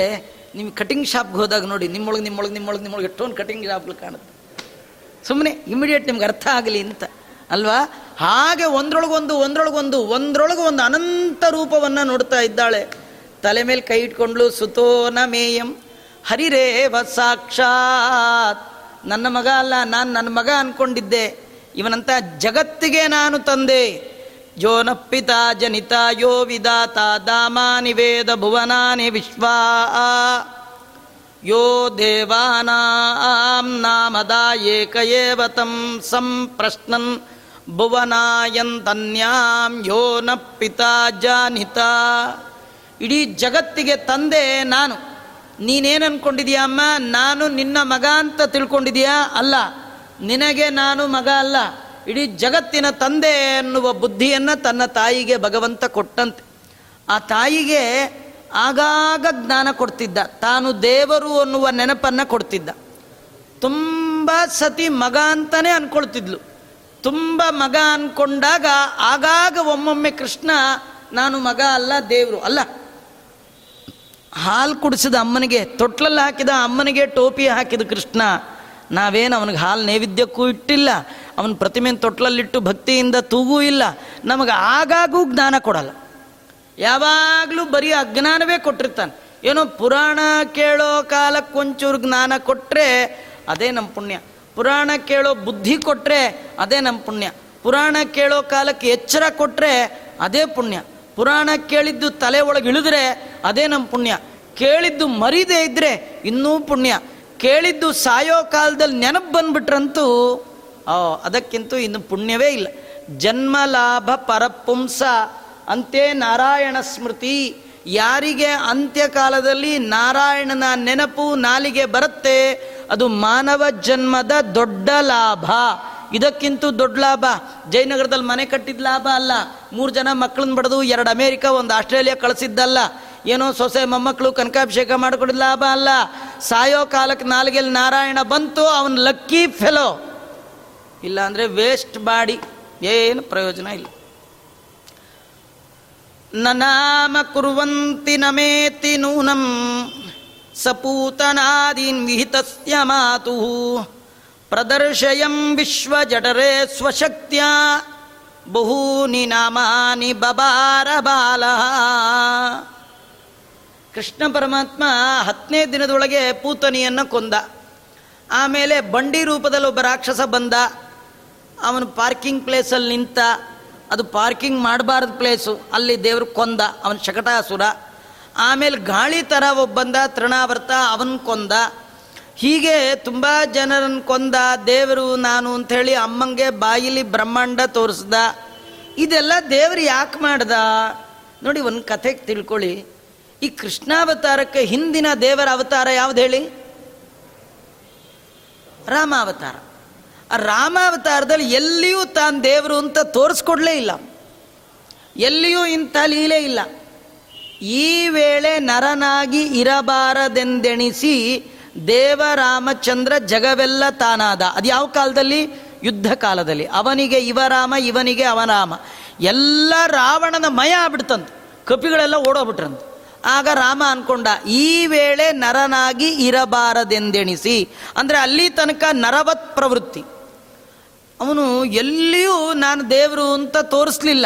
ನಿಮ್ಮ ಕಟಿಂಗ್ ಶಾಪ್ಗೆ ಹೋದಾಗ ನೋಡಿ, ನಿಮ್ಮೊಳಗೆ ನಿಮ್ಮೊಳಗೆ ನಿಮ್ಮೊಳಗೆ ನಿಮ್ಮೊಳಗೆ ಎಷ್ಟೊಂದು ಕಟಿಂಗ್ ಶಾಪ್ಗಳು ಕಾಣುತ್ತೆ. ಸುಮ್ಮನೆ ಇಮಿಡಿಯೇಟ್ ನಿಮ್ಗೆ ಅರ್ಥ ಆಗಲಿ ಅಂತ. ಅಲ್ವಾ? ಹಾಗೆ ಒಂದ್ರೊಳಗೊಂದು ಒಂದ್ರೊಳಗೊಂದು, ಒಂದ್ರೊಳಗೆ ಒಂದು ಅನಂತ ರೂಪವನ್ನು ನೋಡ್ತಾ ಇದ್ದಾಳೆ. ತಲೆ ಮೇಲೆ ಕೈ ಇಟ್ಕೊಂಡ್ಲು ಸುತೋನ ಮೇಯಂ ಹರಿರೇವ ಸಾಕ್ಷಾತ್. ನನ್ನ ಮಗ ಅಲ್ಲ, ನಾನು ನನ್ನ ಮಗ ಅನ್ಕೊಂಡಿದ್ದೆ. ಇವನಂತ ಜಗತ್ತಿಗೆ ನಾನು ತಂದೆ. ಜೋನಪ್ಪಿತ ಪಿತಾ ಜನಿತ ಯೋ ವಿದಾತ ದಾಮಾನಿ ವೇದ ಭುವನಾನಿ ವಿಶ್ವಾ. ಯೋ ದೇವಾನಾಂ ನಾಮದ ತಂ ಸಂಪ್ರಶ್ನನ್ ಭುವನಾಯಂತನ್ಯಾಂ ಯೋ ನ ಪಿತಾ ಜಾನಿತ. ಇಡೀ ಜಗತ್ತಿಗೆ ತಂದೆ ನಾನು. ನೀನೇನು ಅನ್ಕೊಂಡಿದೀಯ ಅಮ್ಮ? ನಾನು ನಿನ್ನ ಮಗ ಅಂತ ತಿಳ್ಕೊಂಡಿದೀಯಾ? ಅಲ್ಲ. ನಿನಗೆ ನಾನು ಮಗ ಅಲ್ಲ. ಇಡೀ ಜಗತ್ತಿನ ತಂದೆ ಎನ್ನುವ ಬುದ್ಧಿಯನ್ನು ತನ್ನ ತಾಯಿಗೆ ಭಗವಂತ ಕೊಟ್ಟಂತೆ. ಆ ತಾಯಿಗೆ ಆಗಾಗ ಜ್ಞಾನ ಕೊಡ್ತಿದ್ದ. ತಾನು ದೇವರು ಅನ್ನುವ ನೆನಪನ್ನು ಕೊಡ್ತಿದ್ದ. ತುಂಬ ಸತಿ ಮಗ ಅಂತಲೇ ಅಂದ್ಕೊಳ್ತಿದ್ಲು ತುಂಬ ಮಗ ಅಂದ್ಕೊಂಡಾಗ ಆಗಾಗ ಒಮ್ಮೊಮ್ಮೆ ಕೃಷ್ಣ, ನಾನು ಮಗ ಅಲ್ಲ ದೇವರು. ಅಲ್ಲ. ಹಾಲು ಕುಡಿಸಿದ ಅಮ್ಮನಿಗೆ, ತೊಟ್ಲಲ್ಲಿ ಹಾಕಿದ ಅಮ್ಮನಿಗೆ ಟೋಪಿ ಹಾಕಿದ ಕೃಷ್ಣ ನಾವೇನು ಅವನಿಗೆ ಹಾಲು ನೈವೇದ್ಯಕ್ಕೂ ಇಟ್ಟಿಲ್ಲ, ಅವನ ಪ್ರತಿಮೆನ ತೊಟ್ಲಲ್ಲಿಟ್ಟು ಭಕ್ತಿಯಿಂದ ತೂಗೂ ಇಲ್ಲ, ನಮಗೆ ಆಗಾಗೂ ಜ್ಞಾನ ಕೊಡಲ್ಲ. ಯಾವಾಗಲೂ ಬರೀ ಅಜ್ಞಾನವೇ ಕೊಟ್ಟಿರ್ತಾನೆ. ಏನೋ ಪುರಾಣ ಕೇಳೋ ಕಾಲಕ್ಕೆ ಒಂಚೂರು ಜ್ಞಾನ ಕೊಟ್ಟರೆ ಅದೇ ನಮ್ಮ ಪುಣ್ಯ. ಪುರಾಣ ಕೇಳೋ ಬುದ್ಧಿ ಕೊಟ್ಟರೆ ಅದೇ ನಮ್ಮ ಪುಣ್ಯ. ಪುರಾಣ ಕೇಳೋ ಕಾಲಕ್ಕೆ ಎಚ್ಚರ ಕೊಟ್ಟರೆ ಅದೇ ಪುಣ್ಯ. ಪುರಾಣ ಕೇಳಿದ್ದು ತಲೆ ಒಳಗೆ ಇಳಿದ್ರೆ ಅದೇ ನಮ್ಮ ಪುಣ್ಯ. ಕೇಳಿದ್ದು ಮರಿದೇ ಇದ್ದರೆ ಇನ್ನೂ ಪುಣ್ಯ. ಕೇಳಿದ್ದು ಸಾಯೋ ಕಾಲದಲ್ಲಿ ನೆನಪು ಬಂದ್ಬಿಟ್ರಂತೂ, ಓ, ಅದಕ್ಕಿಂತೂ ಇನ್ನು ಪುಣ್ಯವೇ ಇಲ್ಲ. ಜನ್ಮ ಲಾಭ ಪರಪುಂಸ ಅಂತೆ ನಾರಾಯಣ ಸ್ಮೃತಿ. ಯಾರಿಗೆ ಅಂತ್ಯಕಾಲದಲ್ಲಿ ನಾರಾಯಣನ ನೆನಪು ನಾಲಿಗೆ ಬರುತ್ತೆ, ಅದು ಮಾನವ ಜನ್ಮದ ದೊಡ್ಡ ಲಾಭ. ಇದಕ್ಕಿಂತೂ ದೊಡ್ಡ ಲಾಭ. ಜಯನಗರದಲ್ಲಿ ಮನೆ ಕಟ್ಟಿದ ಲಾಭ ಅಲ್ಲ. ಮೂರು ಜನ ಮಕ್ಕಳನ್ನ ಬಡದು, ಎರಡು ಅಮೇರಿಕ, ಒಂದು ಆಸ್ಟ್ರೇಲಿಯಾ ಕಳಿಸಿದ್ದಲ್ಲ. ಏನೋ ಸೊಸೆ ಮೊಮ್ಮಕ್ಕಳು ಕನಕಾಭಿಷೇಕ ಮಾಡಿಕೊಡಿದ ಲಾಭ ಅಲ್ಲ. ಸಾಯೋ ಕಾಲಕ್ಕೆ ನಾಲ್ಗೆಲ್ಲಿ ನಾರಾಯಣ ಬಂತು, ಅವನು ಲಕ್ಕಿ ಫೆಲೋ ಇಲ್ಲಾಂದರೆ ವೇಸ್ಟ್ ಬಾಡಿ. ಏನು ಪ್ರಯೋಜನ ಇಲ್ಲ. ನನಾಮ ಕುರುವಂತಿ ನಮೇತಿ ನೂನಂ ಸಪೂತನಾದೀನ್ ವಿಹಿತಸ್ಯ ಮಾತು ಪ್ರದರ್ಶಯಂ ವಿಶ್ವಜಠರೆ ಸ್ವಶಕ್ತಿಯ ಬಹೂನಿ ನಾಮಾನಿ ಬಬಾರ ಬಾಲ. ಕೃಷ್ಣ ಪರಮಾತ್ಮ ಹತ್ತನೇ ದಿನದೊಳಗೆ ಪೂತನಿಯನ್ನು ಕೊಂದ. ಆಮೇಲೆ ಬಂಡಿ ರೂಪದಲ್ಲಿ ಒಬ್ಬ ರಾಕ್ಷಸ ಬಂದ. ಅವನು ಪಾರ್ಕಿಂಗ್ ಪ್ಲೇಸಲ್ಲಿ ನಿಂತ, ಅದು ಪಾರ್ಕಿಂಗ್ ಮಾಡಬಾರ್ದು ಪ್ಲೇಸು, ಅಲ್ಲಿ ದೇವರು ಕೊಂದ, ಅವನ ಶಕಟಾಸುರ. ಆಮೇಲೆ ಗಾಳಿ ಥರ ಒಬ್ಬಂದ ತೃಣಾವರ್ತ, ಅವನ ಕೊಂದ. ಹೀಗೆ ತುಂಬ ಜನರನ್ನು ಕೊಂದ, ದೇವರು ನಾನು ಅಂಥೇಳಿ ಅಮ್ಮಂಗೆ ಬಾಯಿಲಿ ಬ್ರಹ್ಮಾಂಡ ತೋರಿಸ್ದ. ಇದೆಲ್ಲ ದೇವರು ಯಾಕೆ ಮಾಡ್ದ? ನೋಡಿ, ಒಂದು ಕಥೆಗೆ ತಿಳ್ಕೊಳ್ಳಿ. ಈ ಕೃಷ್ಣಾವತಾರಕ್ಕೆ ಹಿಂದಿನ ದೇವರ ಅವತಾರ ಯಾವ್ದು ಹೇಳಿ? ರಾಮಾವತಾರ. ಆ ರಾಮಾವತಾರದಲ್ಲಿ ಎಲ್ಲಿಯೂ ತಾನು ದೇವರು ಅಂತ ತೋರಿಸ್ಕೊಡ್ಲೇ ಇಲ್ಲ. ಎಲ್ಲಿಯೂ ಇಂಥ ಲೀಲೆ ಇಲ್ಲ. ಈ ವೇಳೆ ನರನಾಗಿ ಇರಬಾರದೆಂದೆಣಿಸಿ ದೇವರಾಮಚಂದ್ರ ಜಗವೆಲ್ಲ ತಾನಾದ. ಅದು ಯಾವ ಕಾಲದಲ್ಲಿ? ಯುದ್ಧ ಕಾಲದಲ್ಲಿ. ಅವನಿಗೆ ಇವರಾಮ ಇವನಿಗೆ ಅವರಾಮ ಎಲ್ಲ ರಾವಣನ ಮಯ ಆಗ್ಬಿಡ್ತಂತ. ಕಪಿಗಳೆಲ್ಲ ಓಡೋಗ್ಬಿಟ್ರಂತ. ಆಗ ರಾಮ ಅನ್ಕೊಂಡ, ಈ ವೇಳೆ ನರನಾಗಿ ಇರಬಾರದೆಂದೆಣಿಸಿ. ಅಂದರೆ ಅಲ್ಲಿ ತನಕ ನರವತ್ ಪ್ರವೃತ್ತಿ. ಅವನು ಎಲ್ಲಿಯೂ ನಾನು ದೇವರು ಅಂತ ತೋರಿಸ್ಲಿಲ್ಲ.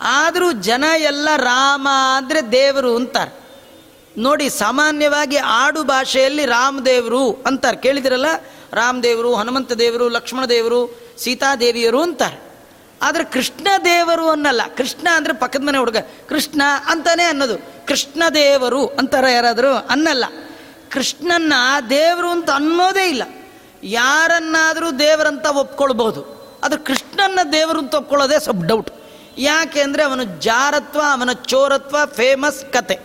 ಆದರೂ ಜನ ಎಲ್ಲ ರಾಮ ಅಂದರೆ ದೇವರು ಅಂತಾರೆ. ನೋಡಿ, ಸಾಮಾನ್ಯವಾಗಿ ಆಡು ಭಾಷೆಯಲ್ಲಿ ರಾಮದೇವರು ಅಂತಾರೆ. ಕೇಳಿದಿರಲ್ಲ? ರಾಮದೇವರು, ಹನುಮಂತ ದೇವರು, ಲಕ್ಷ್ಮಣ ದೇವರು, ಸೀತಾದೇವಿಯರು ಅಂತಾರೆ. ಆದರೆ ಕೃಷ್ಣ ದೇವರು ಅನ್ನಲ್ಲ. ಕೃಷ್ಣ ಅಂದರೆ ಪಕ್ಕದ ಮನೆ ಹುಡುಗ. ಕೃಷ್ಣ ಅಂತಾನೆ ಅನ್ನೋದು. ಕೃಷ್ಣ ದೇವರು ಅಂತಾರ ಯಾರಾದರೂ ಅನ್ನಲ್ಲ. ಕೃಷ್ಣನ್ನ ದೇವರು ಅಂತ ಅನ್ನೋದೇ ಇಲ್ಲ. ಯಾರನ್ನಾದರೂ ದೇವರಂತ ಒಪ್ಕೊಳ್ಬಹುದು. ಅದು ಕೃಷ್ಣನ್ನ ದೇವರು ಅಂತ ಒಪ್ಕೊಳ್ಳೋದೇ ಸ್ವಲ್ಪ ಡೌಟ್ ಯಾಕೆ ಅಂದರೆ ಅವನ ಜಾರತ್ವ, ಅವನ ಚೋರತ್ವ ಫೇಮಸ್ ಕತೆ.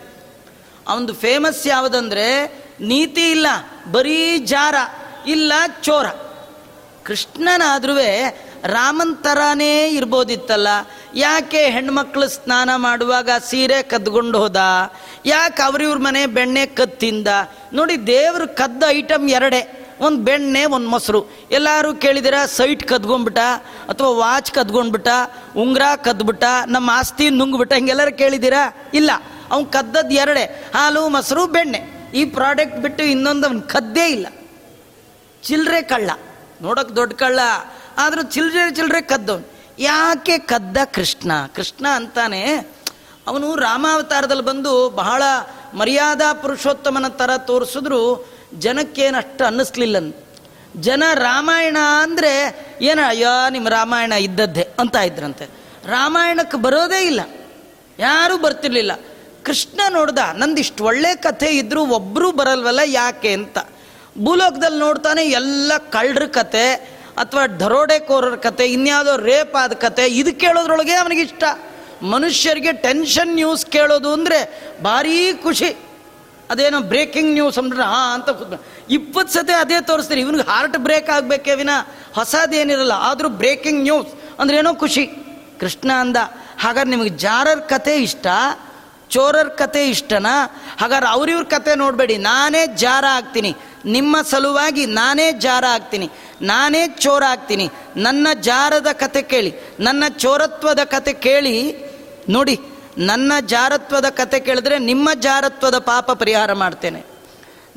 ಅವನದು ಫೇಮಸ್ ಯಾವುದಂದ್ರೆ ನೀತಿ ಇಲ್ಲ, ಬರೀ ಜಾರ, ಇಲ್ಲ ಚೋರ. ಕೃಷ್ಣನಾದ್ರೂ ರಾಮನ್ ಥರನೇ ಇರ್ಬೋದಿತ್ತಲ್ಲ. ಯಾಕೆ ಹೆಣ್ಮಕ್ಳು ಸ್ನಾನ ಮಾಡುವಾಗ ಸೀರೆ ಕದ್ಕೊಂಡು ಹೋದ? ಯಾಕೆ ಅವ್ರಿವ್ರ ಮನೆ ಬೆಣ್ಣೆ ಕತ್ತಿಂದ ನೋಡಿ ದೇವರು ಕದ್ದ ಐಟಮ್ ಎರಡೇ. ಒಂದು ಬೆಣ್ಣೆ, ಒಂದು ಮೊಸರು. ಎಲ್ಲರೂ ಕೇಳಿದಿರ, ಸೈಟ್ ಕದ್ಕೊಂಡ್ಬಿಟ್ಟ? ಅಥವಾ ವಾಚ್ ಕದ್ಕೊಂಡ್ಬಿಟ್ಟ? ಉಂಗ್ರ ಕದ್ಬಿಟ್ಟ? ನಮ್ಮ ಆಸ್ತಿ ನುಂಗ್ಬಿಟ್ಟ? ಹಿಂಗೆಲ್ಲರೂ ಕೇಳಿದ್ದೀರಾ ಇಲ್ಲ. ಅವ್ನು ಕದ್ದದ್ದು ಎರಡೇ. ಹಾಲು, ಮೊಸರು, ಬೆಣ್ಣೆ. ಈ ಪ್ರಾಡಕ್ಟ್ ಬಿಟ್ಟು ಇನ್ನೊಂದು ಅವ್ನು ಕದ್ದೇ ಇಲ್ಲ. ಚಿಲ್ಲರೆ ಕಳ್ಳ. ನೋಡೋಕೆ ದೊಡ್ಡ ಕಳ್ಳ. ಆದರೂ ಚಿಲ್ರೆ ಚಿಲ್ರೆ ಕದ್ದವನು ಯಾಕೆ ಕದ್ದ ಕೃಷ್ಣ? ಕೃಷ್ಣ ಅಂತಾನೆ, ಅವನು ರಾಮಾವತಾರದಲ್ಲಿ ಬಂದು ಬಹಳ ಮರ್ಯಾದಾ ಪುರುಷೋತ್ತಮನ ಥರ ತೋರಿಸಿದ್ರು ಜನಕ್ಕೇನಷ್ಟು ಅನ್ನಿಸ್ಲಿಲ್ಲ ಜನ ರಾಮಾಯಣ ಅಂದರೆ, ಏನ, ಅಯ್ಯೋ ನಿಮ್ಮ ರಾಮಾಯಣ ಇದ್ದದ್ದೇ ಅಂತ ಇದ್ರಂತೆ. ರಾಮಾಯಣಕ್ಕೆ ಬರೋದೇ ಇಲ್ಲ. ಯಾರೂ ಬರ್ತಿರ್ಲಿಲ್ಲ. ಕೃಷ್ಣ ನೋಡ್ದ ನಂದಿಷ್ಟು ಒಳ್ಳೆ ಕಥೆ ಇದ್ದರೂ ಒಬ್ಬರೂ ಬರಲ್ವಲ್ಲ ಯಾಕೆ ಅಂತ. ಭೂಲೋಕದಲ್ಲಿ ನೋಡ್ತಾನೆ ಎಲ್ಲ ಕಳ್ಳರ ಕತೆ ಅಥವಾ ದರೋಡೆಕೋರರ ಕತೆ, ಇನ್ಯಾವುದೋ ರೇಪ್ ಆದ ಕತೆ, ಇದು ಕೇಳೋದ್ರೊಳಗೆ ಅವನಿಗೆ ಇಷ್ಟ. ಮನುಷ್ಯರಿಗೆ ಟೆನ್ಷನ್ ನ್ಯೂಸ್ ಕೇಳೋದು ಅಂದರೆ ಭಾರೀ ಖುಷಿ. ಅದೇನೋ ಬ್ರೇಕಿಂಗ್ ನ್ಯೂಸ್ ಅಂದ್ರೆ ಹಾ ಅಂತ ಇಪ್ಪತ್ತು ಸತಿ ಅದೇ ತೋರಿಸ್ತೀರಿ ಇವನಿಗೆ ಹಾರ್ಟ್ ಬ್ರೇಕ್ ಆಗಬೇಕೇ ವಿನ. ಹೊಸದೇನಿರಲ್ಲ ಆದರೂ ಬ್ರೇಕಿಂಗ್ ನ್ಯೂಸ್ ಅಂದ್ರೆ ಏನೋ ಖುಷಿ. ಕೃಷ್ಣ ಅಂದ, ಹಾಗಾದ್ರೆ ನಿಮಗೆ ಜಾರರ್ ಕತೆ ಇಷ್ಟ? ಚೋರರ್ ಕತೆ ಇಷ್ಟನಾ? ಹಾಗಾದ್ರೆ ಅವ್ರಿವ್ರ ಕತೆ ನೋಡಬೇಡಿ, ನಾನೇ ಜಾರ ಆಗ್ತೀನಿ. ನಿಮ್ಮ ಸಲುವಾಗಿ ನಾನೇ ಜಾರ ಆಗ್ತೀನಿ ನಾನೇ ಚೋರ ಆಗ್ತೀನಿ ನನ್ನ ಜಾರದ ಕತೆ ಕೇಳಿ, ನನ್ನ ಚೋರತ್ವದ ಕತೆ ಕೇಳಿ, ನೋಡಿ, ನನ್ನ ಜಾರತ್ವದ ಕತೆ ಕೇಳಿದ್ರೆ ನಿಮ್ಮ ಜಾರತ್ವದ ಪಾಪ ಪರಿಹಾರ ಮಾಡ್ತೇನೆ.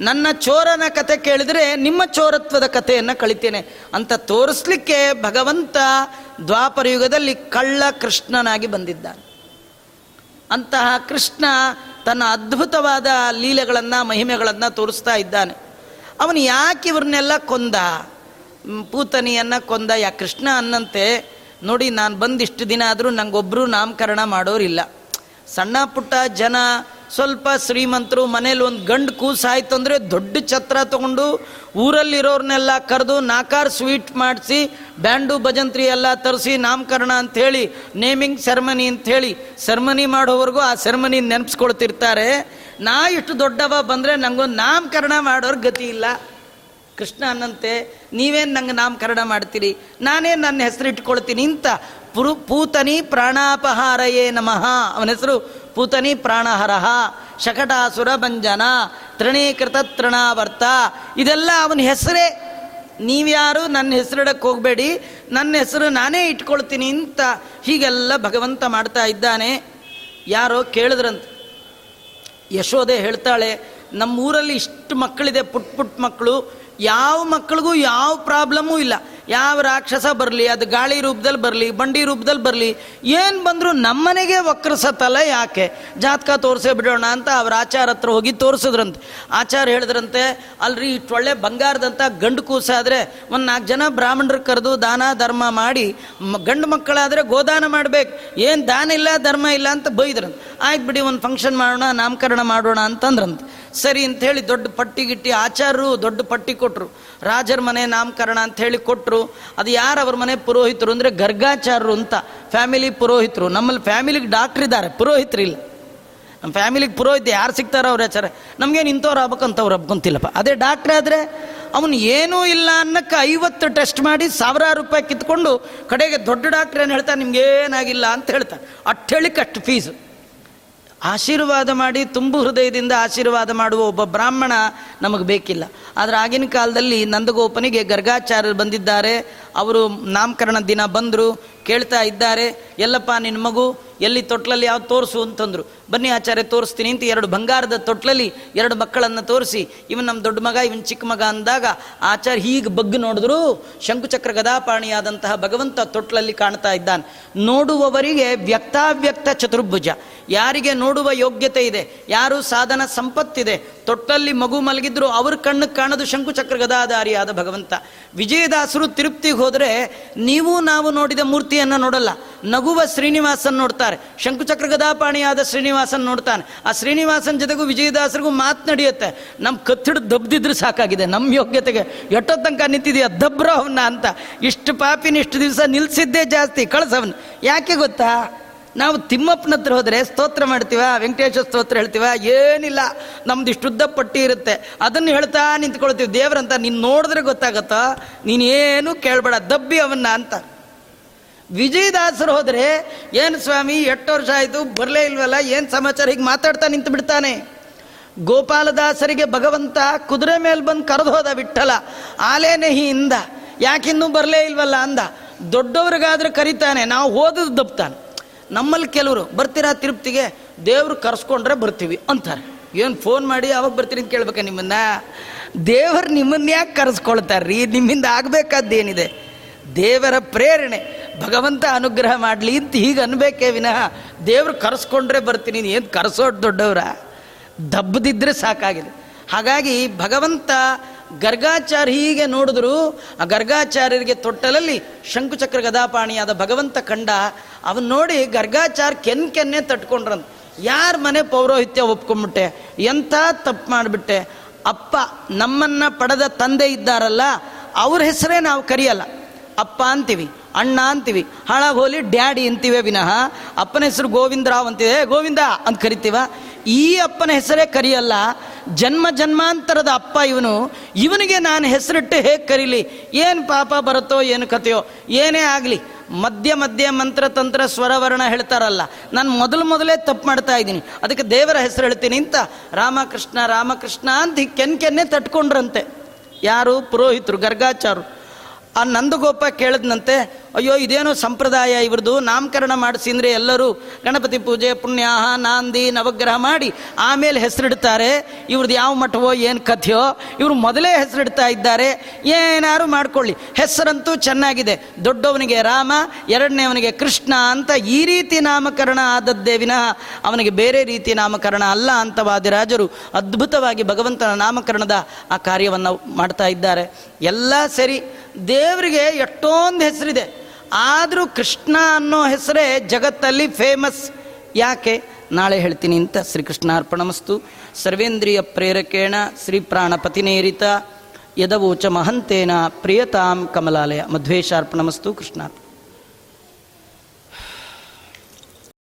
ನನ್ನ ಚೋರನ ಕತೆ ಕೇಳಿದರೆ ನಿಮ್ಮ ಚೋರತ್ವದ ಕಥೆಯನ್ನು ಕಳಿತೇನೆ. ಅಂತ ತೋರಿಸ್ಲಿಕ್ಕೆ ಭಗವಂತ ದ್ವಾಪರ ಯುಗದಲ್ಲಿ ಕಳ್ಳ ಕೃಷ್ಣನಾಗಿ ಬಂದಿದ್ದಾನೆ. ಅಂತಹ ಕೃಷ್ಣ ತನ್ನ ಅದ್ಭುತವಾದ ಲೀಲೆಗಳನ್ನು, ಮಹಿಮೆಗಳನ್ನು ತೋರಿಸ್ತಾ ಇದ್ದಾನೆ. ಅವನು ಯಾಕೆ ಇವ್ರನ್ನೆಲ್ಲ ಕೊಂದ? ಪೂತನಿಯನ್ನ ಕೊಂದ? ಯಾ ಕೃಷ್ಣ ಅನ್ನಂತೆ? ನೋಡಿ, ನಾನು ಬಂದಿಷ್ಟು ದಿನ ಆದರೂ ನಂಗೊಬ್ಬರು ನಾಮಕರಣ ಮಾಡೋರಿಲ್ಲ. ಸಣ್ಣ ಪುಟ್ಟ ಜನ, ಸ್ವಲ್ಪ ಶ್ರೀಮಂತರು, ಮನೇಲಿ ಒಂದು ಗಂಡು ಕೂಸಾಯ್ತು ಅಂದರೆ ದೊಡ್ಡ ಛತ್ರ ತಗೊಂಡು ಊರಲ್ಲಿರೋರ್ನೆಲ್ಲ ಕರೆದು ನಾಕಾರ್ ಸ್ವೀಟ್ ಮಾಡಿಸಿ, ಬ್ಯಾಂಡು ಭಜಂತ್ರಿ ಎಲ್ಲ ತರಿಸಿ ನಾಮಕರಣ ಅಂಥೇಳಿ ನೇಮಿಂಗ್ ಸೆರೆಮನಿ ಅಂಥೇಳಿ ಸೆರ್ಮನಿ ಮಾಡೋವರೆಗೂ ಆ ಸೆರೆಮನಿ ನೆನಪಿಸ್ಕೊಳ್ತಿರ್ತಾರೆ. ನಾ ಇಷ್ಟು ದೊಡ್ಡವ ಬಂದರೆ ನಂಗೊಂದು ನಾಮಕರಣ ಮಾಡೋರ್ ಗತಿ ಇಲ್ಲ. ಕೃಷ್ಣ ಅನ್ನಂತೆ, ನೀವೇನು ನಂಗೆ ನಾಮಕರಣ ಮಾಡ್ತೀರಿ? ನಾನೇ ನನ್ನ ಹೆಸರು ಇಟ್ಕೊಳ್ತೀನಿ ಅಂತ ಪುರು ಪೂತನಿ ಪ್ರಾಣಾಪಹಾರಯೇ ನಮಃ. ಅವನ ಹೆಸರು ಪೂತನಿ ಪ್ರಾಣಹರಹ ಶಕಟಾಸುರ ಭಂಜನ, ತೃಣೀಕೃತ ತೃಣಾವರ್ತ. ಇದೆಲ್ಲ ಅವನ ಹೆಸರೇ. ನೀವ್ಯಾರು ನನ್ನ ಹೆಸರಿಡಕ್ಕೆ ಹೋಗಬೇಡಿ, ನನ್ನ ಹೆಸರು ನಾನೇ ಇಟ್ಕೊಳ್ತೀನಿ ಅಂತ ಹೀಗೆಲ್ಲ ಭಗವಂತ ಮಾಡ್ತಾ ಇದ್ದಾನೆ. ಯಾರೋ ಕೇಳಿದ್ರಂತ. ಯಶೋದೆ ಹೇಳ್ತಾಳೆ ನಮ್ಮ ಊರಲ್ಲಿ ಇಷ್ಟು ಮಕ್ಕಳಿದೆ ಪುಟ್ ಪುಟ್ ಮಕ್ಕಳು. ಯಾವ ಮಕ್ಕಳಿಗೂ ಯಾವ ಪ್ರಾಬ್ಲಮ್ಮೂ ಇಲ್ಲ. ಯಾವ ರಾಕ್ಷಸ ಬರಲಿ, ಅದು ಗಾಳಿ ರೂಪದಲ್ಲಿ ಬರಲಿ, ಬಂಡಿ ರೂಪದಲ್ಲಿ ಬರಲಿ, ಏನು ಬಂದರೂ ನಮ್ಮನೆಗೆ ವಕ್ರಸತ್ತಲ್ಲ ಯಾಕೆ? ಜಾತಕ ತೋರಿಸೇ ಬಿಡೋಣ ಅಂತ ಅವ್ರ ಆಚಾರ ಹತ್ರ ಹೋಗಿ ತೋರಿಸಿದ್ರಂತೆ. ಆಚಾರ ಹೇಳಿದ್ರಂತೆ, ಅಲ್ರಿ ಇಷ್ಟು ಒಳ್ಳೆ ಬಂಗಾರದಂಥ ಗಂಡು ಕೂಸಾದರೆ ಒಂದು ನಾಲ್ಕು ಜನ ಬ್ರಾಹ್ಮಣರು ಕರೆದು ದಾನ, ಧರ್ಮ ಮಾಡಿ ಗಂಡು ಮಕ್ಕಳಾದರೆ ಗೋದಾನ ಮಾಡಬೇಕು. ಏನು ದಾನ ಇಲ್ಲ, ಧರ್ಮ ಇಲ್ಲ ಅಂತ ಬೈದ್ರಂತೆ. ಆಯ್ತು ಬಿಡಿ, ಒಂದು ಫಂಕ್ಷನ್ ಮಾಡೋಣ, ನಾಮಕರಣ ಮಾಡೋಣ ಅಂತಂದ್ರಂತೆ. ಸರಿ ಅಂತ ಹೇಳಿ ದೊಡ್ಡ ಪಟ್ಟಿ ಗಿಟ್ಟಿ ಆಚಾರ್ಯರು ದೊಡ್ಡ ಪಟ್ಟಿ ಕೊಟ್ಟರು ರಾಜರ ಮನೆ ನಾಮಕರಣ ಅಂತ ಹೇಳಿ ಕೊಟ್ಟರು ಅದು ಯಾರು ಅವ್ರ ಮನೆ ಪುರೋಹಿತರು ಅಂದರೆ ಗರ್ಗಾಚಾರ್ಯರು ಅಂತ. ಫ್ಯಾಮಿಲಿ ಪುರೋಹಿತರು. ನಮ್ಮಲ್ಲಿ ಫ್ಯಾಮಿಲಿಗೆ ಡಾಕ್ಟ್ರ್ ಇದ್ದಾರೆ. ಪುರೋಹಿತರಿಲ್ಲ ನಮ್ಮ ಫ್ಯಾಮಿಲಿಗೆ ಪುರೋಹಿತ ಯಾರು ಸಿಗ್ತಾರೋ ಅವ್ರ ಆಚಾರ ನಮಗೇನು ಇಂಥವ್ರು ಆಗ್ಬೇಕಂತವ್ರು ಹಬ್ಕೊಂತಿಲ್ಲಪ್ಪ ಅದೇ ಡಾಕ್ಟ್ರ್ ಆದರೆ ಅವನು ಏನೂ ಇಲ್ಲ ಅನ್ನಕ್ಕೆ ಐವತ್ತು ಟೆಸ್ಟ್ ಮಾಡಿ ಸಾವಿರಾರು ರೂಪಾಯಿ ಕಿತ್ಕೊಂಡು ಕಡೆಗೆ ದೊಡ್ಡ ಡಾಕ್ಟ್ರ್ ಏನು ಹೇಳ್ತಾರೆ ನಿಮ್ಗೆ ಏನಾಗಿಲ್ಲ ಅಂತ ಹೇಳಿಕ್ಕೆ ಅಷ್ಟು ಫೀಸು. ಆಶೀರ್ವಾದ ಮಾಡಿ ತುಂಬು ಹೃದಯದಿಂದ ಆಶೀರ್ವಾದ ಮಾಡುವ ಒಬ್ಬ ಬ್ರಾಹ್ಮಣ ನಮಗೆ ಬೇಕಿಲ್ಲ. ಆದರೆ ಆಗಿನ ಕಾಲದಲ್ಲಿ ನಂದಗೋಪನಿಗೆ ಗರ್ಗಾಚಾರ್ಯರು ಬಂದಿದ್ದಾರೆ. ಅವರು ನಾಮಕರಣ ದಿನ ಬಂದರು. ಕೇಳ್ತಾ ಇದ್ದಾರೆ, ಎಲ್ಲಪ್ಪ ನಿನ್ನ ಮಗು ಎಲ್ಲಿ ತೊಟ್ಲಲ್ಲಿ ಯಾವ್ದು ತೋರಿಸು? ಅಂತಂದ್ರು. ಬನ್ನಿ ಆಚಾರ್ಯ, ತೋರಿಸ್ತೀನಿ ಅಂತ ಎರಡು ಬಂಗಾರದ ತೊಟ್ಲಲ್ಲಿ ಎರಡು ಮಕ್ಕಳನ್ನು ತೋರಿಸಿ, ಇವನ್ ನಮ್ಮ ದೊಡ್ಡ ಮಗ, ಇವನ್ ಚಿಕ್ಕ ಮಗ ಅಂದಾಗ ಆಚಾರ್ಯ ಹೀಗೆ ಬಗ್ಗು ನೋಡಿದ್ರು. ಶಂಕುಚಕ್ರ ಗದಾಪಾಣಿಯಾದಂತಹ ಭಗವಂತ ತೊಟ್ಲಲ್ಲಿ ಕಾಣ್ತಾ ಇದ್ದಾನೆ. ನೋಡುವವರಿಗೆ ವ್ಯಕ್ತಾವ್ಯಕ್ತ ಚತುರ್ಭುಜ. ಯಾರಿಗೆ ನೋಡುವ ಯೋಗ್ಯತೆ ಇದೆ, ಯಾರು ಸಾಧನ ಸಂಪತ್ತಿದೆ ತೊಟ್ಟಲ್ಲಿ ಮಗು ಮಲಗಿದ್ರು ಅವ್ರ ಕಣ್ಣು ಕಾಣದು ಶಂಕುಚಕ್ರ ಗದಾಧಾರಿಯಾದ ಭಗವಂತ. ವಿಜಯದಾಸರು ತಿರುಪ್ತಿಗೆ ಹೋದರೆ ನೀವು ನಾವು ನೋಡಿದ ಮೂರ್ತಿಯನ್ನು ನೋಡಲ್ಲ. ನಗುವ ಶ್ರೀನಿವಾಸನ್ ನೋಡ್ತಾರೆ. ಶಂಕುಚಕ್ರ ಗದಾಪಾಣಿಯಾದ ಶ್ರೀನಿವಾಸನ್ ನೋಡ್ತಾನೆ. ಆ ಶ್ರೀನಿವಾಸನ್ ಜೊತೆಗೂ ವಿಜಯದಾಸರಿಗೂ ಮಾತು ನಡೆಯುತ್ತೆ. ನಮ್ಮ ಕತ್ತಿಡು ದಬ್ದಿದ್ರೆ ಸಾಕಾಗಿದೆ. ನಮ್ಮ ಯೋಗ್ಯತೆಗೆ ಎಷ್ಟೋ ತನಕ ನಿಂತಿದೆಯಾ ದಬ್ರ ಅವನ್ನ ಅಂತ. ಇಷ್ಟು ಪಾಪಿನ ಇಷ್ಟು ದಿವಸ ನಿಲ್ಸಿದ್ದೇ ಜಾಸ್ತಿ. ಕಳ್ಸವನ್. ಯಾಕೆ ಗೊತ್ತಾ? ನಾವು ತಿಮ್ಮಪ್ಪನ ಹತ್ರ ಹೋದರೆ ಸ್ತೋತ್ರ ಮಾಡ್ತೀವ ವೆಂಕಟೇಶ್ವರ ಸ್ತೋತ್ರ ಹೇಳ್ತೀವ, ಏನಿಲ್ಲ. ನಮ್ದು ಇಷ್ಟುದ್ದ ಪಟ್ಟಿ ಇರುತ್ತೆ. ಅದನ್ನು ಹೇಳ್ತಾ ನಿಂತ್ಕೊಳ್ತೀವಿ. ದೇವ್ರಂತ, ನೀನು ನೋಡಿದ್ರೆ ಗೊತ್ತಾಗತ್ತೋ? ನೀನೇನು ಕೇಳಬೇಡ. ದಬ್ಬಿ ಅವನ್ನ ಅಂತ. ವಿಜಯದಾಸರು ಹೋದರೆ, ಏನು ಸ್ವಾಮಿ, ಎಷ್ಟು ವರ್ಷ ಆಯಿತು? ಬರಲೇ ಇಲ್ವಲ್ಲ? ಏನು ಸಮಾಚಾರ? ಹೀಗೆ ಮಾತಾಡ್ತಾ ನಿಂತು ಬಿಡ್ತಾನೆ. ಗೋಪಾಲದಾಸರಿಗೆ ಭಗವಂತ ಕುದುರೆ ಮೇಲೆ ಬಂದು ಕರೆದು ಹೋದ ವಿಠಲ ಆಲೇನೆಹಿಯಿಂದ ಯಾಕಿನ್ನೂ ಬರಲೇ ಇಲ್ವಲ್ಲ ಅಂದ. ದೊಡ್ಡವ್ರಿಗಾದ್ರೆ ಕರಿತಾನೆ. ನಾವು ಹೋದದ್ದು ದಬ್ತಾನೆ. ನಮ್ಮಲ್ಲಿ ಕೆಲವರು ಬರ್ತೀರಾ ತಿರುಪ್ತಿಗೆ, ದೇವ್ರು ಕರ್ಸ್ಕೊಂಡ್ರೆ ಬರ್ತೀವಿ ಅಂತಾರೆ. ಏನು ಫೋನ್ ಮಾಡಿ ಅವಾಗ ಬರ್ತೀನಿ ಅಂತ ಕೇಳ್ಬೇಕಾ ನಿಮ್ಮನ್ನ? ದೇವರು ನಿಮ್ಮನ್ನ ಯಾಕೆ ಕರೆಸ್ಕೊಳ್ತಾರ್ರಿ? ನಿಮ್ಮಿಂದ ಆಗಬೇಕಾದ್ದೇನಿದೆ? ದೇವರ ಪ್ರೇರಣೆ, ಭಗವಂತ ಅನುಗ್ರಹ ಮಾಡಲಿ ಅಂತ ಹೀಗೆ ಅನ್ಬೇಕೇ ವಿನಃ ದೇವ್ರು ಕರೆಸ್ಕೊಂಡ್ರೆ ಬರ್ತೀನಿ ಏನು ಕರೆಸೋಟ್ ದೊಡ್ಡವ್ರ? ದಬ್ಬದಿದ್ರೆ ಸಾಕಾಗಿದೆ. ಹಾಗಾಗಿ ಭಗವಂತ ಗರ್ಗಾಚಾರ್ಯ ಹೀಗೆ ನೋಡಿದ್ರು ಆ ಗರ್ಗಾಚಾರ್ಯರಿಗೆ ತೊಟ್ಟಲಲ್ಲಿ ಶಂಕುಚಕ್ರ ಗದಾಪಾಣಿಯಾದ ಭಗವಂತ ಕಂಡ ಅವನ್ ನೋಡಿ ಗರ್ಗಾಚಾರ್ಯ ಕೆನ್ ಕೆನ್ನೆ ತಟ್ಕೊಂಡ್ರಂತ. ಯಾರ ಮನೆ ಪೌರೋಹಿತ್ಯ ಒಪ್ಕೊಂಡ್ಬಿಟ್ಟೆ ಎಂಥ ತಪ್ಪು ಮಾಡಿಬಿಟ್ಟೆ? ಅಪ್ಪ ನಮ್ಮನ್ನ ಪಡೆದ ತಂದೆ ಇದ್ದಾರಲ್ಲ ಅವ್ರ ಹೆಸರೇ ನಾವು ಕರೆಯಲ್ಲ. ಅಪ್ಪ ಅಂತೀವಿ ಅಣ್ಣ ಅಂತೀವಿ ಹಾಳಾಗಿ ಹೋಲಿ ಡ್ಯಾಡಿ ಅಂತೀವಿ ವಿನಃ. ಅಪ್ಪನ ಹೆಸರು ಗೋವಿಂದರಾವ್ ಅಂತಿದೆ. "ಏ, ಗೋವಿಂದ ಅಂತ ಕರಿತೀವ? ಈ ಅಪ್ಪನ ಹೆಸರೇ ಕರಿಯಲ್ಲ, ಜನ್ಮ ಜನ್ಮಾಂತರದ ಅಪ್ಪ ಇವನು. ಇವನಿಗೆ ನಾನು ಹೆಸರಿಟ್ಟು ಹೇಗೆ ಕರೀಲಿ? ಏನು ಪಾಪ ಬರುತ್ತೋ, ಏನು ಕಥೆಯೋ, ಏನೇ ಆಗಲಿ. ಮಧ್ಯ ಮಧ್ಯ ಮಂತ್ರ ತಂತ್ರ ಸ್ವರವರ್ಣ ಹೇಳ್ತಾರಲ್ಲ, ನಾನು ಮೊದಲು ಮೊದಲೇ ತಪ್ಪು ಮಾಡ್ತಾ ಇದ್ದೀನಿ. ಅದಕ್ಕೆ ದೇವರ ಹೆಸರು ಹೇಳ್ತೀನಿ ಅಂತ. ರಾಮಕೃಷ್ಣ ರಾಮಕೃಷ್ಣ ಅಂತ ಕೆನ್ ಕೆನ್ನೆ ತಟ್ಕೊಂಡ್ರಂತೆ. ಯಾರು? ಪುರೋಹಿತರು ಗರ್ಗಾಚಾರು ಆ ನಂದಗೋಪ ಕೇಳಿದ್ನಂತೆ, ಅಯ್ಯೋ, ಇದೇನೋ ಸಂಪ್ರದಾಯ ಇವ್ರದ್ದು. ನಾಮಕರಣ ಮಾಡಿಸಿ ಅಂದರೆ ಎಲ್ಲರೂ ಗಣಪತಿ ಪೂಜೆ, ಪುಣ್ಯಾಹ, ನಾಂದಿ, ನವಗ್ರಹ ಮಾಡಿ ಆಮೇಲೆ ಹೆಸರಿಡ್ತಾರೆ. ಇವ್ರದ್ದು ಯಾವ ಮಠವೋ, ಏನು ಕಥೆಯೋ, ಇವರು ಮೊದಲೇ ಹೆಸರಿಡ್ತಾ ಇದ್ದಾರೆ. ಏನಾರು ಮಾಡ್ಕೊಳ್ಳಿ. ಹೆಸರಂತೂ ಚೆನ್ನಾಗಿದೆ. ದೊಡ್ಡವನಿಗೆ ರಾಮ, ಎರಡನೇವನಿಗೆ ಕೃಷ್ಣ ಅಂತ ಈ ರೀತಿ ನಾಮಕರಣ ಆದದ್ದೇ ವಿನಃ ಅವನಿಗೆ ಬೇರೆ ರೀತಿ ನಾಮಕರಣ ಅಲ್ಲ ಅಂತ ವಾದಿರಾಜರು ಅದ್ಭುತವಾಗಿ ಭಗವಂತನ ನಾಮಕರಣದ ಆ ಕಾರ್ಯವನ್ನು ಮಾಡ್ತಾ ಇದ್ದಾರೆ. ಎಲ್ಲ ಸರಿ. ದೇವರಿಗೆ ಎಷ್ಟೊಂದು ಹೆಸರಿದೆ. ಆದರೂ ಕೃಷ್ಣ ಅನ್ನೋ ಹೆಸರೇ ಜಗತ್ತಲ್ಲಿ ಫೇಮಸ್ ಯಾಕೆ? ನಾಳೆ ಹೇಳ್ತೀನಿ ಅಂತ. ಶ್ರೀಕೃಷ್ಣ ಅರ್ಪಣಮಸ್ತು ಸರ್ವೇಂದ್ರಿಯ ಪ್ರೇರಕೇಣ ಶ್ರೀ ಪ್ರಾಣಪತಿನೇರಿತ ಯದವೋಚ ಮಹಂತೇನ ಪ್ರಿಯತಾಂ ಕಮಲಾಲಯ. ಮಧ್ವೇಶಾರ್ಪಣಮಸ್ತು ಕೃಷ್ಣಾರ್ಪಣ